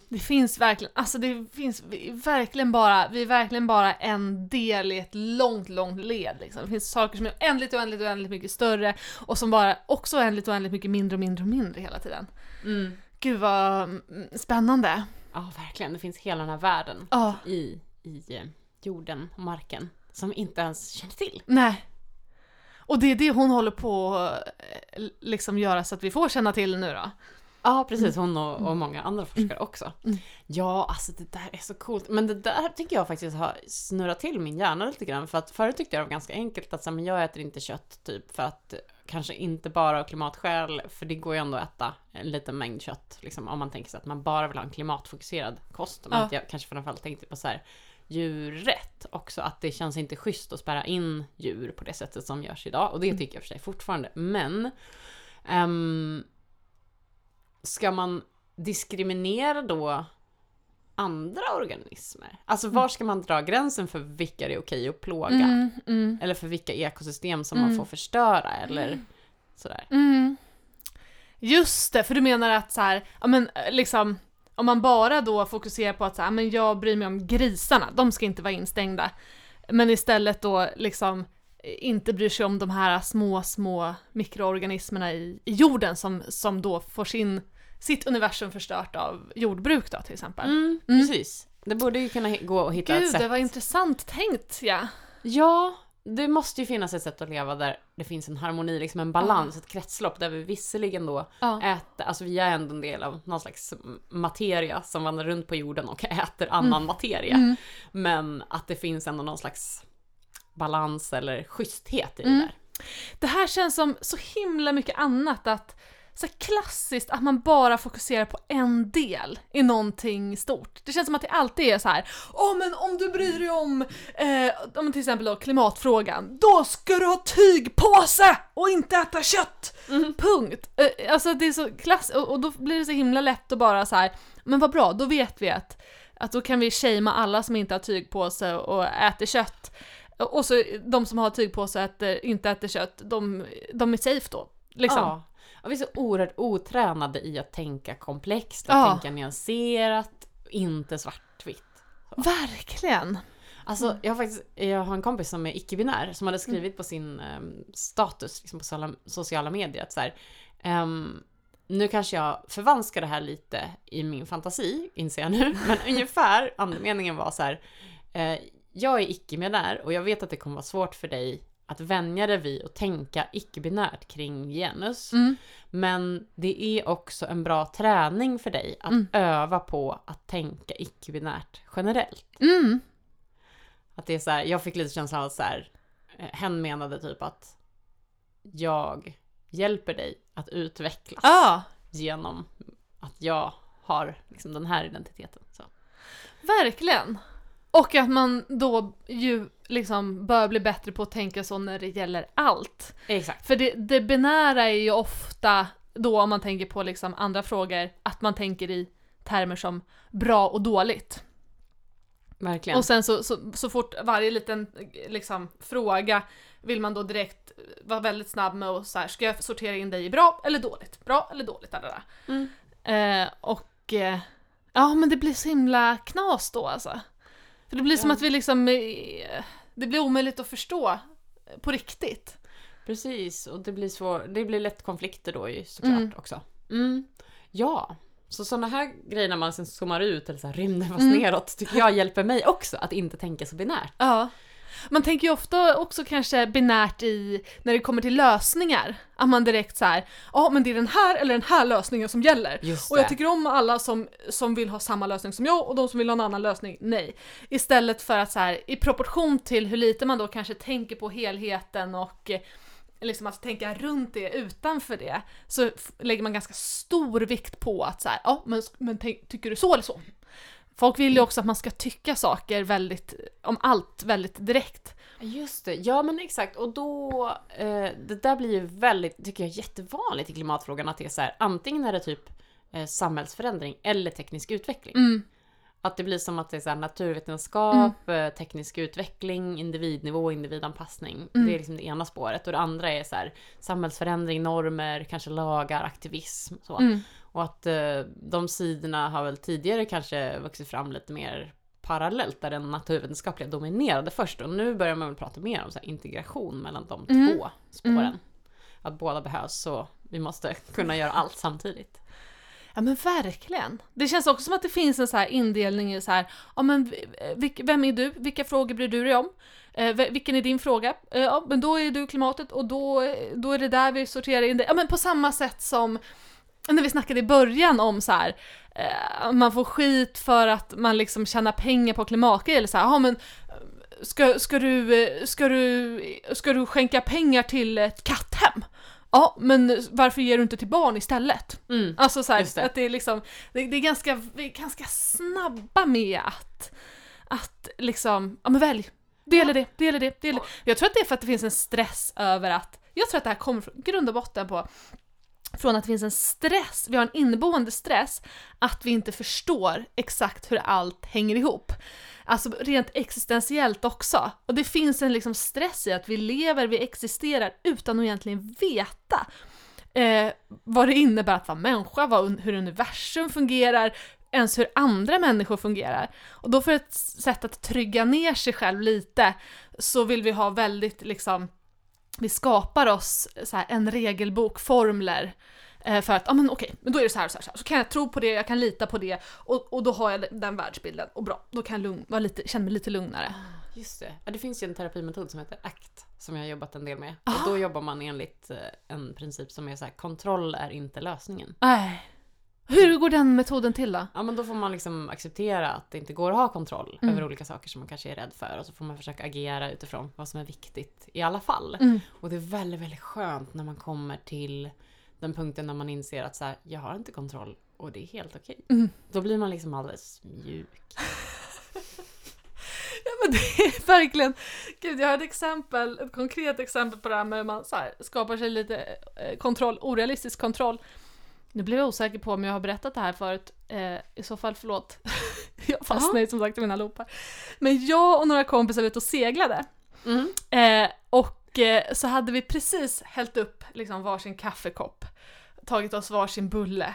Speaker 2: Det finns verkligen, alltså det finns verkligen bara, vi är verkligen bara en del i ett långt, långt led liksom. Det finns saker som är oändligt, oändligt, oändligt mycket större och som bara också oändligt, oändligt mycket mindre och mindre och mindre hela tiden.
Speaker 1: Mm.
Speaker 2: Gud vad mm, spännande.
Speaker 1: Ja, verkligen. Det finn hela den här världen
Speaker 2: Ja,
Speaker 1: i, i eh, jorden och marken som vi inte ens känner till.
Speaker 2: nej. Och det är det hon håller på att liksom göra så att vi får känna till nu då.
Speaker 1: Ja, precis. Hon och, och många andra forskare också.
Speaker 2: Mm.
Speaker 1: Ja, alltså det där är så coolt. Men det där tycker jag faktiskt har snurrat till min hjärna lite grann. För att förut tyckte jag det var ganska enkelt att säga, men jag äter inte kött typ för att kanske inte bara av klimatskäl, för det går ju ändå att äta en liten mängd kött. Liksom, om man tänker sig att man bara vill ha en klimatfokuserad kost. Men
Speaker 2: Ja.
Speaker 1: att jag kanske framförallt tänkte på så här djurrätt också, att det känns inte schysst att spärra in djur på det sättet som görs idag. Och det tycker jag för sig fortfarande. Men ehm, ska man diskriminera då andra organismer? Alltså var ska man dra gränsen för vilka det är okej att plåga?
Speaker 2: Mm, mm,
Speaker 1: Eller för vilka ekosystem som
Speaker 2: Mm.
Speaker 1: man får förstöra eller sådär.
Speaker 2: mm. Just det, för du menar att så här, ja men eh, liksom, om man bara då fokuserar på att så här, men jag bryr mig om grisarna, de ska inte vara instängda. Men istället då liksom inte bryr sig om de här små, små mikroorganismerna i, i jorden som, som då får sin, sitt universum förstört av jordbruk då till exempel.
Speaker 1: Mm,
Speaker 2: Mm.
Speaker 1: Precis. Det borde ju kunna gå att hitta ett
Speaker 2: Gud,
Speaker 1: sätt.
Speaker 2: det var intressant tänkt ja.
Speaker 1: Ja, det måste ju finnas ett sätt att leva där det finns en harmoni, liksom en balans, ett kretslopp där vi visserligen då
Speaker 2: Ja.
Speaker 1: äter, alltså vi är ändå en del av någon slags materia som vandrar runt på jorden och äter annan materia.
Speaker 2: Mm.
Speaker 1: Men att det finns ändå någon slags balans eller schyssthet i
Speaker 2: Mm.
Speaker 1: det där.
Speaker 2: Det här känns som så himla mycket annat att så klassiskt att man bara fokuserar på en del i någonting stort. Det känns som att det alltid är så här. Åh men om du bryr dig om, eh, om till exempel då klimatfrågan, då ska du ha tygpåse och inte äta kött! Punkt! Eh, alltså det är så klass och, och då blir det så himla lätt att bara så här. men vad bra, då vet vi att, att då kan vi shamea alla som inte har tygpåse och äter kött. Och så de som har tygpåse äter, inte äter kött, de, de är safe då. Liksom.
Speaker 1: Ja. Och vi är så oerhört otränade i att tänka komplext, att
Speaker 2: Ja.
Speaker 1: tänka nyanserat, inte svartvitt.
Speaker 2: Verkligen!
Speaker 1: Alltså, jag har faktiskt, jag har en kompis som är icke-binär som hade skrivit på sin ehm, status liksom på sociala, sociala medier att så här, ehm, nu kanske jag förvanskar det här lite i min fantasi, inser jag nu, men ungefär andemeningen var så här, eh, jag är icke-binär och jag vet att det kommer vara svårt för dig att vänja dig vid att tänka icke-binärt kring genus.
Speaker 2: Mm.
Speaker 1: Men det är också en bra träning för dig att
Speaker 2: Mm.
Speaker 1: öva på att tänka icke-binärt generellt.
Speaker 2: Mm.
Speaker 1: Att det är så här, jag fick lite känslan av att så här, eh, hen menade typ att jag hjälper dig att utvecklas
Speaker 2: Ja,
Speaker 1: genom att jag har liksom den här identiteten. Så.
Speaker 2: verkligen! Och att man då ju liksom bör bli bättre på att tänka så när det gäller allt.
Speaker 1: Exakt.
Speaker 2: För det, det binära är ju ofta då om man tänker på liksom andra frågor, att man tänker i termer som bra och dåligt.
Speaker 1: Verkligen.
Speaker 2: Och sen så, så, så fort varje liten liksom, fråga vill man då direkt vara väldigt snabb med att så här, ska jag sortera in dig i bra eller dåligt? Bra eller dåligt? Där, där,
Speaker 1: Mm.
Speaker 2: Eh, och eh, ja, men det blir så himla knas då alltså. För det blir som
Speaker 1: Ja.
Speaker 2: att vi liksom, eh, det blir omöjligt att förstå eh, på riktigt.
Speaker 1: Precis, och det blir, svår, det blir lätt konflikter då ju såklart
Speaker 2: Mm.
Speaker 1: också. Mm. Ja, så sådana här grejer när man sen zoomar ut eller så här rymden fast
Speaker 2: Mm.
Speaker 1: neråt tycker jag hjälper mig också att inte tänka så binärt.
Speaker 2: Ja. Man tänker ju ofta också kanske binärt i när det kommer till lösningar. Att man direkt så här, ja men det är den här eller den här lösningen som gäller. Och jag tycker om alla som, som vill ha samma lösning som jag och de som vill ha en annan lösning, nej. Istället för att så här, i proportion till hur lite man då kanske tänker på helheten och eh, liksom att tänka runt det utanför det, så lägger man ganska stor vikt på att så här, ja men, men tänk, tycker du så eller så? Folk vill ju också att man ska tycka saker väldigt, om allt väldigt direkt.
Speaker 1: Just det, ja men exakt. Och då, eh, det där blir ju väldigt, tycker jag, jättevanligt i klimatfrågan att det är så här, antingen är det typ eh, samhällsförändring eller teknisk utveckling.
Speaker 2: Mm.
Speaker 1: Att det blir som att det är så här, naturvetenskap, eh, teknisk utveckling, individnivå, individanpassning.
Speaker 2: Mm.
Speaker 1: Det är liksom det ena spåret. Och det andra är så här, samhällsförändring, normer, kanske lagar, aktivism. Så. Och att eh, de sidorna har väl tidigare kanske vuxit fram lite mer parallellt, där den naturvetenskapliga dominerade först. Och nu börjar man väl prata mer om så integration mellan de
Speaker 2: Mm.
Speaker 1: två spåren.
Speaker 2: Mm.
Speaker 1: Att båda behövs, så vi måste kunna göra allt samtidigt.
Speaker 2: Ja men verkligen. Det känns också som att det finns en så här indelning i så här, ja men vilk, vem är du? Vilka frågor bryr du dig om? Eh, vilken är din fråga? Eh, ja men då är du klimatet och då, då är det där vi sorterar in det. Ja men på samma sätt som när vi snackade i början om så här, eh, man får skit för att man liksom tjänar pengar på klimatgrejer eller så här, ja men eh, ska, ska, du, eh, ska, du, ska du skänka pengar till ett katthem? Ja, men varför ger du inte till barn istället?
Speaker 1: Mm.
Speaker 2: Alltså så här,
Speaker 1: det.
Speaker 2: att det är liksom, det, det är ganska, vi är ganska snabba med att, att liksom, ja men välj. Det gäller det, det gäller det, det gäller Jag tror att det är för att det finns en stress över att, jag tror att det här kommer från grund och botten på från att det finns en stress, vi har en inneboende stress, att vi inte förstår exakt hur allt hänger ihop. Alltså rent existentiellt också. Och det finns en liksom stress i att vi lever, vi existerar utan att egentligen veta eh, vad det innebär att vara människa, vad, hur universum fungerar, ens hur andra människor fungerar. Och då för ett sätt att trygga ner sig själv lite så vill vi ha väldigt liksom vi skapar oss så här, en regelbok, formler eh, för att, ja ah, men okej, men då är det så här så här, så här. Så kan jag tro på det, jag kan lita på det och, och då har jag den världsbilden och bra, då kan jag lugn, vara lite, känna mig lite lugnare.
Speaker 1: Just det. Ja, det finns ju en terapimetod som heter ACT som jag har jobbat en del med.
Speaker 2: Ah.
Speaker 1: Och då jobbar man enligt eh, en princip som är så här, kontroll är inte lösningen.
Speaker 2: Nej. Hur går den metoden till då?
Speaker 1: Ja men då får man liksom acceptera att det inte går att ha kontroll
Speaker 2: Mm.
Speaker 1: över olika saker som man kanske är rädd för och så får man försöka agera utifrån vad som är viktigt i alla fall.
Speaker 2: Mm.
Speaker 1: Och det är väldigt, väldigt skönt när man kommer till den punkten när man inser att så här, jag har inte kontroll och det är helt okej.
Speaker 2: Mm.
Speaker 1: Då blir man liksom alldeles mjuk.
Speaker 2: Ja men det är verkligen, gud jag har ett exempel, ett konkret exempel på det här med hur man så här, skapar sig lite eh, kontroll, orealistisk kontroll. Nu blev jag osäker på om jag har berättat det här förut, eh, i så fall förlåt. jag fastnar ju som sagt i mina loopar. Men jag och några kompisar var ute och seglade.
Speaker 1: Mm.
Speaker 2: Eh, och eh, så hade vi precis hällt upp liksom varsin kaffekopp, tagit oss varsin bulle,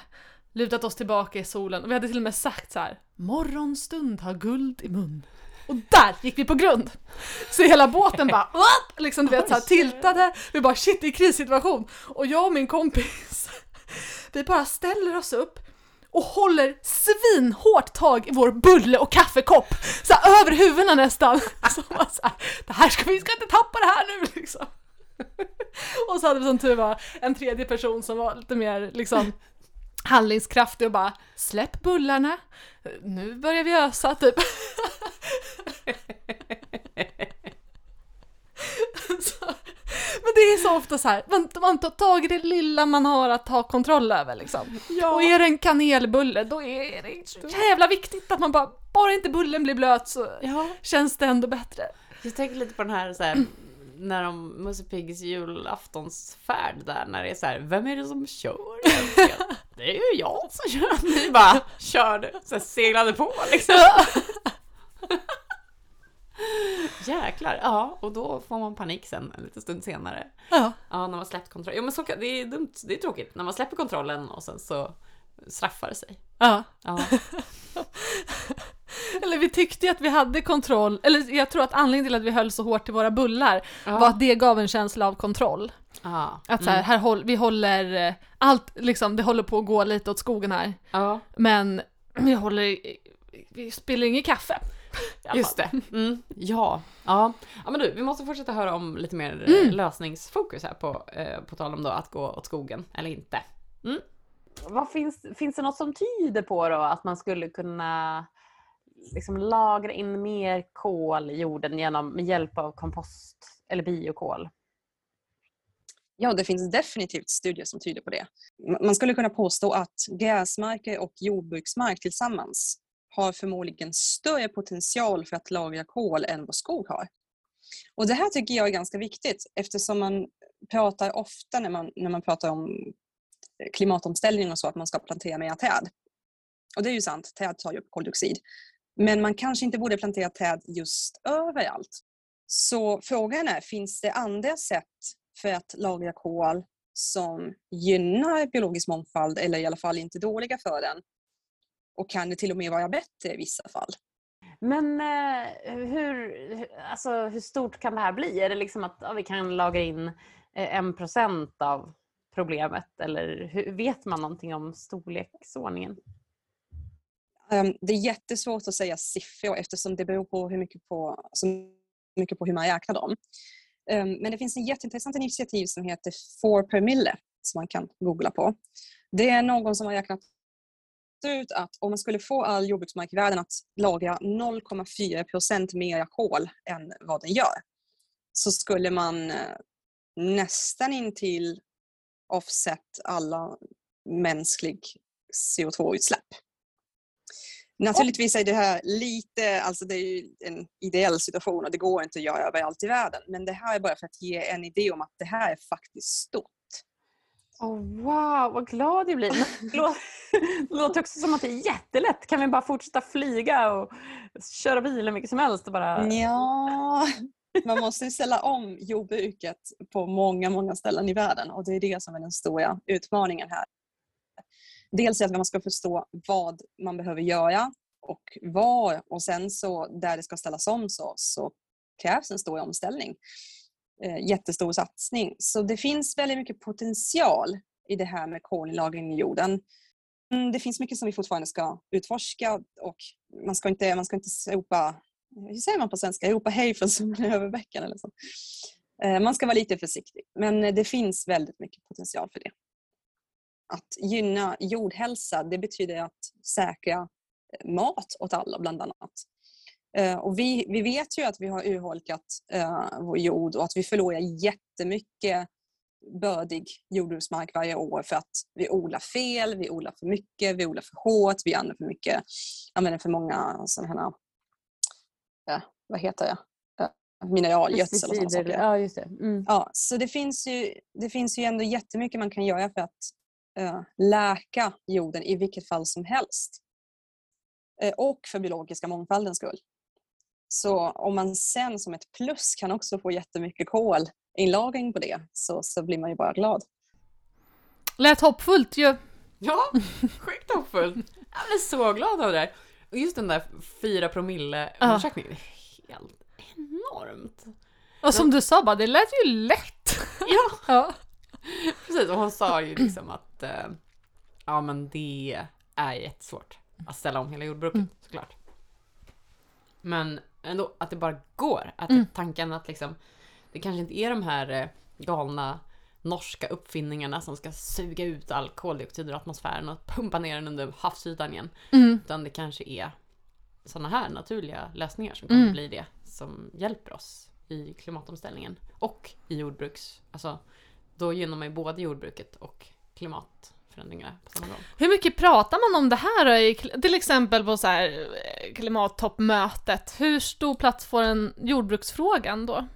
Speaker 2: lutat oss tillbaka i solen och vi hade till och med sagt så här: Morgonstund har guld i mun. Och där gick vi på grund! Så hela båten bara "What?" liksom du vet såhär tiltade, vi bara shit det är krissituation. Och jag och min kompis, vi bara ställer oss upp och håller svinhårt tag i vår bulle och kaffekopp, så här, över huvudena nästan. Så man så här, det här ska vi ska inte tappa det här nu liksom. Och så hade vi som tur var en tredje person som var lite mer liksom handlingskraftig och bara släpp bullarna, nu börjar vi ösa typ. så, men det är så ofta så här, man, man tar tag i det lilla man har att ha kontroll över liksom. Och är det en kanelbulle då är det så jävla viktigt att man bara, bara inte bullen blir blöt så
Speaker 1: Ja.
Speaker 2: känns det ändå bättre.
Speaker 1: Jag tänker lite på den här, så här när de Musse Piggs julaftonsfärd där, när det är så här, vem är det som kör egentligen? Det är ju jag som kör. Ni bara körde, så här, seglade på liksom. Jäklar, ja, och då får man panik sen en liten stund senare.
Speaker 2: Ja.
Speaker 1: Ja, när man släppt kontrollen. Jo men så, det är dumt, det är tråkigt. När man släpper kontrollen och sen så straffar det sig.
Speaker 2: ja.
Speaker 1: Ja,
Speaker 2: Eller vi tyckte ju att vi hade kontroll, eller jag tror att anledningen till att vi höll så hårt i våra bullar
Speaker 1: ja.
Speaker 2: var att det gav en känsla av kontroll.
Speaker 1: ja.
Speaker 2: Att så här, här håll, vi håller, eh, allt liksom, det håller på att gå lite åt skogen här. Men vi håller, vi spiller inget kaffe.
Speaker 1: Just det. Mm. Ja. ja. Ja men du, vi måste fortsätta höra om lite mer eh,
Speaker 2: Mm.
Speaker 1: lösningsfokus här på, eh, på tal om då att gå åt skogen eller inte. Mm. Vad finns, finns det något som tyder på då att man skulle kunna liksom lagra in mer kol i jorden genom, med hjälp av kompost eller biokol?
Speaker 3: Ja, det finns definitivt studier som tyder på det. Man skulle kunna påstå att gräsmarker och jordbruksmark tillsammans har förmodligen större potential för att lagra kol än vad skog har. Och Det här tycker jag är ganska viktigt eftersom man pratar ofta när man, när man pratar om klimatomställning och så att man ska plantera mer träd. Och det är ju sant, träd tar ju upp koldioxid. Men man kanske inte borde plantera träd just överallt. Så frågan är, finns det andra sätt för att lagra kol som gynnar biologisk mångfald eller i alla fall inte är dåliga för den? Och kan det till och med vara bättre i vissa fall?
Speaker 1: Men eh, hur, alltså, hur stort kan det här bli? Är det liksom att ja, vi kan lagra in eh, en procent av problemet eller hur, vet man någonting om storleksordningen?
Speaker 3: Ehm, Det är jättesvårt att säga siffror eftersom det beror på hur mycket på, så mycket på hur man räknar dem. Ehm, Men det finns en jätteintressant initiativ som heter 4 per mille som man kan googla på. Det är någon som har räknat ut att om man skulle få all jordbruksmark i världen att lagra 0,4 procent mer kol än vad den gör så skulle man eh, nästan intill offset alla mänsklig CO2-utsläpp. Naturligtvis är det här lite, alltså det är ju en ideell situation och det går inte att göra överallt i världen. Men det här är bara för att ge en idé om att det här är faktiskt stort.
Speaker 1: Oh, wow, vad glad jag blir. Det lå- det låter också som att det är jättelätt. Kan vi bara fortsätta flyga och köra bil hur mycket som helst? Och bara...
Speaker 3: Ja, man måste ställa om jordbruket på många, många ställen i världen och det är det som är den stora utmaningen här. Dels är att man ska förstå vad man behöver göra och var och sen så där det ska ställas om så, så krävs en stor omställning. Eh, jättestor satsning. Så det finns väldigt mycket potential i det här med kolinlagring i jorden. Mm, det finns mycket som vi fortfarande ska utforska och man ska inte, man ska inte sopa hur säger man på svenska, ropa hej från solen över bäcken eller så. Eh, man ska vara lite försiktig, men eh, det finns väldigt mycket potential för det. Att gynna jordhälsa, det betyder att säkra eh, mat åt alla bland annat. Eh, och vi, vi vet ju att vi har urholkat eh, vår jord och att vi förlorar jättemycket bördig jordbruksmark varje år för att vi odlar fel, vi odlar för mycket, vi odlar för hårt, vi använder för mycket, använder för många sådana här, ja, vad heter det, mineralgödsel och sådana saker.
Speaker 1: Ja, just det. Mm.
Speaker 3: Ja, så det finns, ju, det finns ju ändå jättemycket man kan göra för att uh, läka jorden i vilket fall som helst. Uh, och för biologiska mångfaldens skull. Så om man sen som ett plus kan också få jättemycket kolinlagring på det så, så blir man ju bara glad.
Speaker 2: Lät hoppfullt ju.
Speaker 1: Ja, sjukt hoppfullt. Jag blev så glad av det där. Och just den där 4 promille undersökningen, det är helt enormt.
Speaker 2: Och som du sa bara, det lät ju lätt.
Speaker 1: Ja,
Speaker 2: Ja.
Speaker 1: precis. Och hon sa ju liksom att eh, ja men det är jättesvårt att ställa om hela jordbruket
Speaker 2: Mm.
Speaker 1: såklart. Men ändå att det bara går. Att
Speaker 2: Mm.
Speaker 1: tanken att liksom det kanske inte är de här eh, galna norska uppfinningarna som ska suga ut all koldioxid ur atmosfären och pumpa ner den under havsytan igen.
Speaker 2: Mm.
Speaker 1: Utan det kanske är sådana här naturliga lösningar som kommer
Speaker 2: Mm.
Speaker 1: bli det som hjälper oss i klimatomställningen. Och i jordbruks... Alltså, då gynnar man ju både jordbruket och klimatförändringar på samma gång.
Speaker 2: Hur mycket pratar man om det här då, i, till exempel på så här eh, klimattoppmötet? Hur stor plats får en jordbruksfrågan då?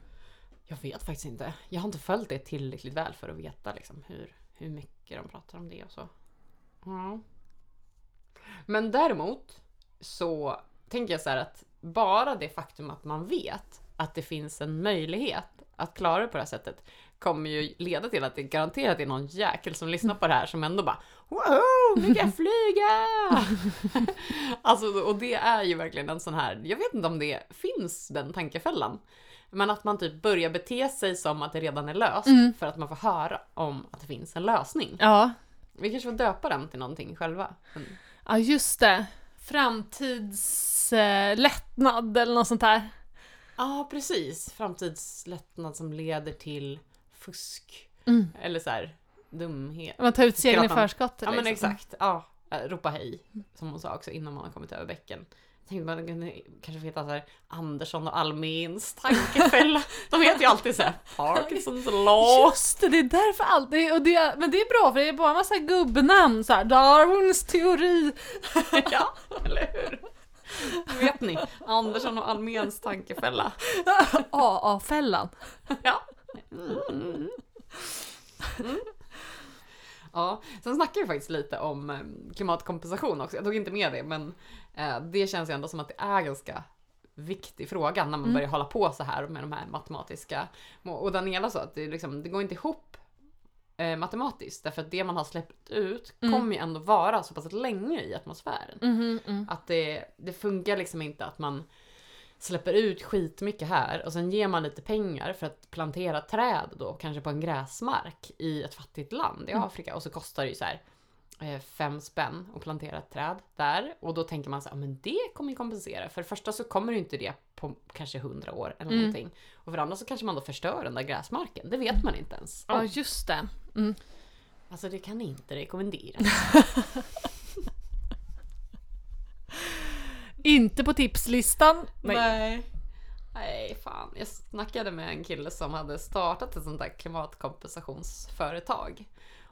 Speaker 1: Jag vet faktiskt inte. Jag har inte följt det tillräckligt väl för att veta liksom, hur, hur mycket de pratar om det och så. Ja. Men däremot så tänker jag så här att bara det faktum att man vet att det finns en möjlighet att klara det på det här sättet kommer ju leda till att det garanterat är någon jäkel som lyssnar på det här som ändå bara Wow, nu kan jag flyga! alltså, och det är ju verkligen en sån här, jag vet inte om det finns den tankefällan. Men att man typ börjar bete sig som att det redan är löst
Speaker 2: Mm.
Speaker 1: för att man får höra om att det finns en lösning.
Speaker 2: Ja,
Speaker 1: Vi kanske får döpa den till någonting själva.
Speaker 2: Ja just det. Framtidslättnad eh, lättnad eller något sånt där.
Speaker 1: Ja, precis. Framtidslättnad som leder till fusk.
Speaker 2: Mm.
Speaker 1: Eller så här dumhet.
Speaker 2: Man tar ut segern i förskott.
Speaker 1: Ja men
Speaker 2: liksom.
Speaker 1: exakt. Ja, eh, ropa hej. Som hon sa också innan man har kommit över bäcken. Jag tänkte man kunde kanske heta så här Andersson och Almins tankefälla. De heter ju alltid så här Parkinsons law.
Speaker 2: Just det, det är därför allt. Det, och det, men det är bra för det är bara en massa gubbnamn så här. Darwins teori.
Speaker 1: ja, eller hur? Vet ni? Andersson och Alméns tankefälla.
Speaker 2: AA-fällan.
Speaker 1: Ja. Mm. Mm. Ja, sen snackar vi faktiskt lite om eh, klimatkompensation också. Jag tog inte med det, men eh, det känns ju ändå som att det är ganska viktig fråga när man
Speaker 2: Mm.
Speaker 1: börjar hålla på så här med de här matematiska. Och Daniela sa att det, liksom, det går inte ihop eh, matematiskt därför att det man har släppt ut
Speaker 2: Mm.
Speaker 1: kommer ju ändå vara så pass länge i atmosfären.
Speaker 2: Mhm, mm.
Speaker 1: Att det, det funkar liksom inte att man släpper ut skitmycket här och sen ger man lite pengar för att plantera träd då, kanske på en gräsmark i ett fattigt land i
Speaker 2: Mm.
Speaker 1: Afrika och så kostar det ju så här eh, fem spänn att plantera ett träd där och då tänker man så här, "Ja, men det kommer ju kompensera. För det första så kommer ju inte det på kanske hundra år eller
Speaker 2: Mm.
Speaker 1: någonting. Och för det andra så kanske man då förstör den där gräsmarken. Det vet man inte ens.
Speaker 2: Ja, just det. Mm.
Speaker 1: Alltså det kan inte rekommenderas.
Speaker 2: Inte på tipslistan.
Speaker 1: Nej. Nej, fan. Jag snackade med en kille som hade startat ett sånt där klimatkompensationsföretag.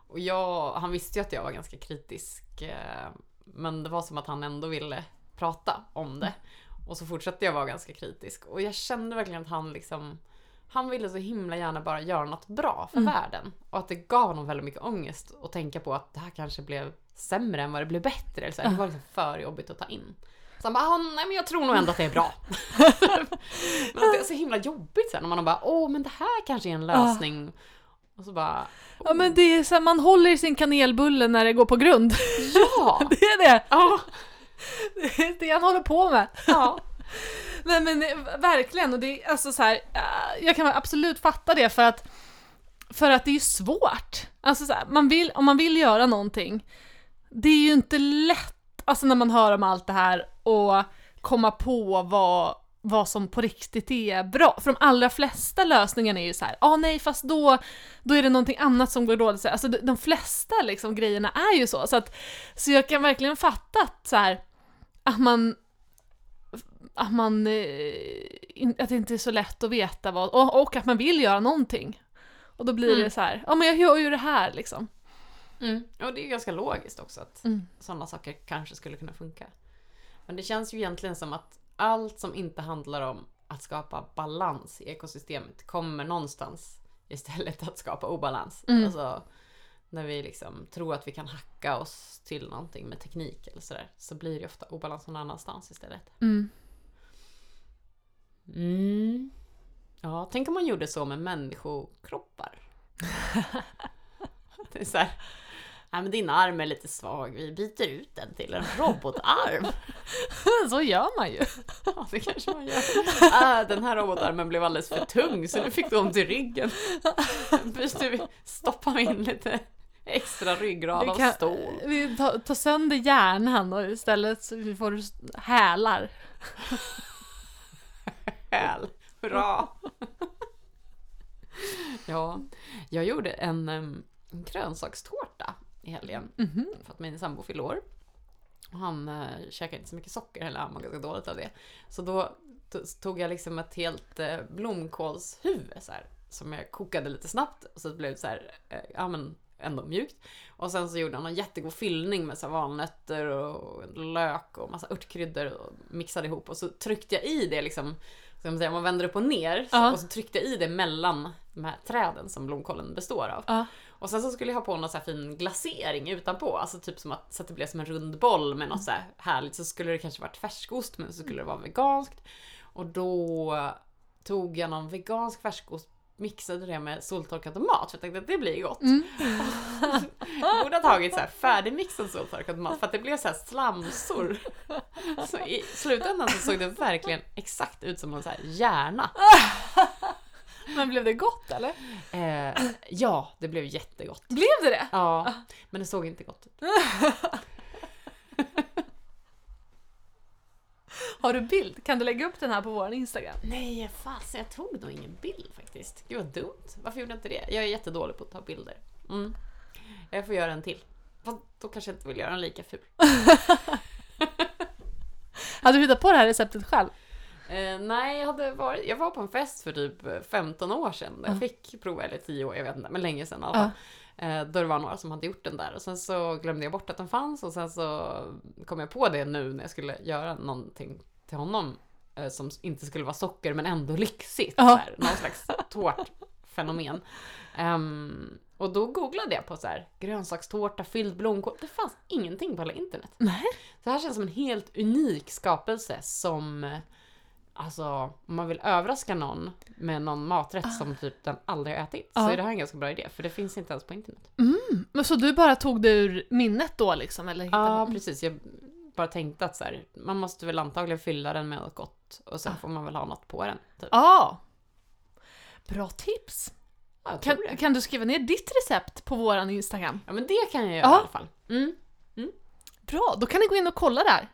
Speaker 1: Och jag, han visste ju att jag var ganska kritisk. eh, Men det var som att han ändå ville prata om det. Och så fortsatte jag vara ganska kritisk. Och jag kände verkligen att han liksom han ville så himla gärna bara göra något bra för
Speaker 2: Mm.
Speaker 1: världen. Och att det gav honom väldigt mycket ångest att tänka på att det här kanske blev sämre än vad det blev bättre. Eller så här. Det var liksom för jobbigt att ta in. Så han bara, ah, nej men jag tror nog ändå att det är bra. men att det är så himla jobbigt sen när man bara, åh men det här kanske är en lösning. Och så bara,
Speaker 2: Ja men det är så här, man håller i sin kanelbulle när det går på grund.
Speaker 1: ja!
Speaker 2: Det är det.
Speaker 1: Ja,
Speaker 2: Det är det han håller på med.
Speaker 1: ja.
Speaker 2: Nej men eh, verkligen, och det är alltså så här, eh, jag kan absolut fatta det för att för att det är ju svårt. Alltså så här, man vill, om man vill göra någonting, det är ju inte lätt, alltså när man hör om allt det här och komma på vad, vad som på riktigt är bra. För de allra flesta lösningarna är ju så här, ah nej fast då, då är det någonting annat som går dåligt. Alltså de, de flesta liksom grejerna är ju så. Så, att, så jag kan verkligen fatta att så här, att man att man, eh, att det inte är så lätt att veta vad, och, och att man vill göra någonting. Och då blir
Speaker 1: Mm.
Speaker 2: det så här, ja men jag gör ju det här liksom.
Speaker 1: Och det är ganska logiskt också att
Speaker 2: Mm.
Speaker 1: sådana saker kanske skulle kunna funka. Men det känns ju egentligen som att allt som inte handlar om att skapa balans i ekosystemet kommer någonstans istället att skapa obalans.
Speaker 2: Mm.
Speaker 1: Alltså, när vi liksom tror att vi kan hacka oss till någonting med teknik eller sådär så blir det ofta obalans någon annanstans istället.
Speaker 2: Mm.
Speaker 1: Mm. Ja, tänk om man gjorde så med människokroppar. det är så här, nej men din arm är lite svag, vi byter ut den till en robotarm.
Speaker 2: så gör man ju.
Speaker 1: Ja, det kanske man gör. Ah, den här robotarmen blev alldeles för tung så nu fick du ont i ryggen. Vi, stoppar in lite extra ryggrad av stål.
Speaker 2: Vi tar, tar sönder hjärnan och istället så får hälar.
Speaker 1: Häl. Hurra! ja, jag gjorde en, en grönsakstårta i helgen
Speaker 2: Mhm.
Speaker 1: för att min sambo fyllde år. Och han eh, käkade inte så mycket socker, eller han var ganska dåligt av det. Så då tog jag liksom ett helt eh, blomkålshuvud så här, som jag kokade lite snabbt och så blev det så här, eh, ja men ändå mjukt. Och sen så gjorde han en jättegod fyllning med så valnötter och lök och massa örtkryddor och mixade ihop och så tryckte jag i det liksom Ska man, säga, man vänder upp och ner så, och så tryckte jag i det mellan de här träden som blomkålen består av. Och sen så skulle jag ha på någon så här fin glasering utanpå, alltså typ som att, så att det blev som en rund boll med något så här härligt. Så skulle det kanske varit färskost men så skulle det vara veganskt. Och då tog jag någon vegansk färskost, mixade det med soltorkad tomat för jag tänkte att det blir gott.
Speaker 2: Mm.
Speaker 1: Jag borde ha tagit så här färdigmixad soltorkad tomat för att det blev så här slamsor. Så i slutändan så såg det verkligen exakt ut som en så här hjärna.
Speaker 2: Men blev det gott eller?
Speaker 1: Eh, ja, det blev jättegott.
Speaker 2: Blev det det?
Speaker 1: Ja, men det såg inte gott ut.
Speaker 2: Har du bild? Kan du lägga upp den här på vår Instagram?
Speaker 1: Nej, fasen jag tog nog ingen bild faktiskt. Gud vad dumt. Varför gjorde jag inte det? Jag är jättedålig på att ta bilder. Mm. Jag får göra en till. Fast då kanske jag inte vill göra en lika ful.
Speaker 2: Hade du hittat på det här receptet själv?
Speaker 1: Eh, nej, jag, hade varit, jag var på en fest för typ 15 år sedan. Jag
Speaker 2: Ja.
Speaker 1: fick prova, eller 10 år, jag vet inte, men länge sedan i alla fall. Eh, då det var några som hade gjort den där och sen så glömde jag bort att den fanns och sen så kom jag på det nu när jag skulle göra någonting till honom eh, som inte skulle vara socker men ändå lyxigt. Så här, någon slags tårtfenomen. Ehm, och då googlade jag på så här, grönsakstårta fylld blomkål. Det fanns ingenting på hela internet.
Speaker 2: Nej.
Speaker 1: Det här känns som en helt unik skapelse som eh, Alltså, om man vill överraska någon med någon maträtt som typ den aldrig har ätit så
Speaker 2: Ja.
Speaker 1: är det här en ganska bra idé för det finns inte ens på internet.
Speaker 2: Men så du bara tog det ur minnet då liksom? Eller
Speaker 1: Ja,
Speaker 2: på?
Speaker 1: precis. Jag bara tänkte att så här, man måste väl antagligen fylla den med något gott och sen får man väl ha något på den. Typ.
Speaker 2: Ja. Bra tips!
Speaker 1: Ja,
Speaker 2: Kan, kan du skriva ner ditt recept på våran Instagram?
Speaker 1: Ja, men det kan jag göra
Speaker 2: Ja.
Speaker 1: i alla fall. Mm.
Speaker 2: Bra, då kan ni gå in och kolla där.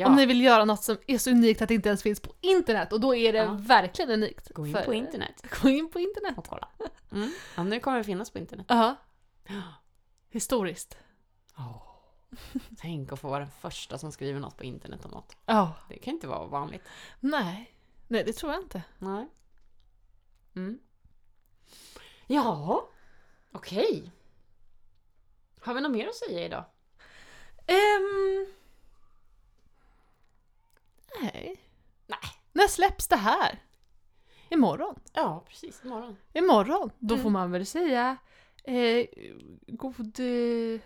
Speaker 1: Ja.
Speaker 2: Om ni vill göra något som är så unikt att det inte ens finns på internet och då är det
Speaker 1: Ja.
Speaker 2: verkligen unikt.
Speaker 1: Gå in
Speaker 2: För-
Speaker 1: på internet
Speaker 2: Gå in på internet.
Speaker 1: och kolla. Mm. Ja, nu kommer det finnas på internet.
Speaker 2: Ja. Historiskt.
Speaker 1: Tänk att få vara den första som skriver något på internet om något.
Speaker 2: Ja.
Speaker 1: Det kan inte vara vanligt.
Speaker 2: Nej. Nej, det tror jag inte.
Speaker 1: Nej. Mm. Ja, okej. Har vi något mer att säga idag?
Speaker 2: Ehm... Nej.
Speaker 1: Nej.
Speaker 2: När släpps det här? Imorgon.
Speaker 1: Ja, precis. Imorgon.
Speaker 2: Imorgon. Då
Speaker 1: Mm.
Speaker 2: får man väl säga eh, god, eh,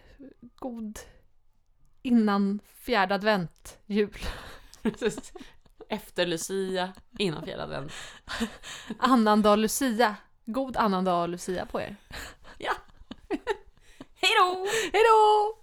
Speaker 2: god innan fjärde advent jul.
Speaker 1: Efter Lucia, innan fjärde advent.
Speaker 2: Annandag Lucia. God annandag Lucia på er.
Speaker 1: Hej då!
Speaker 2: Hej då!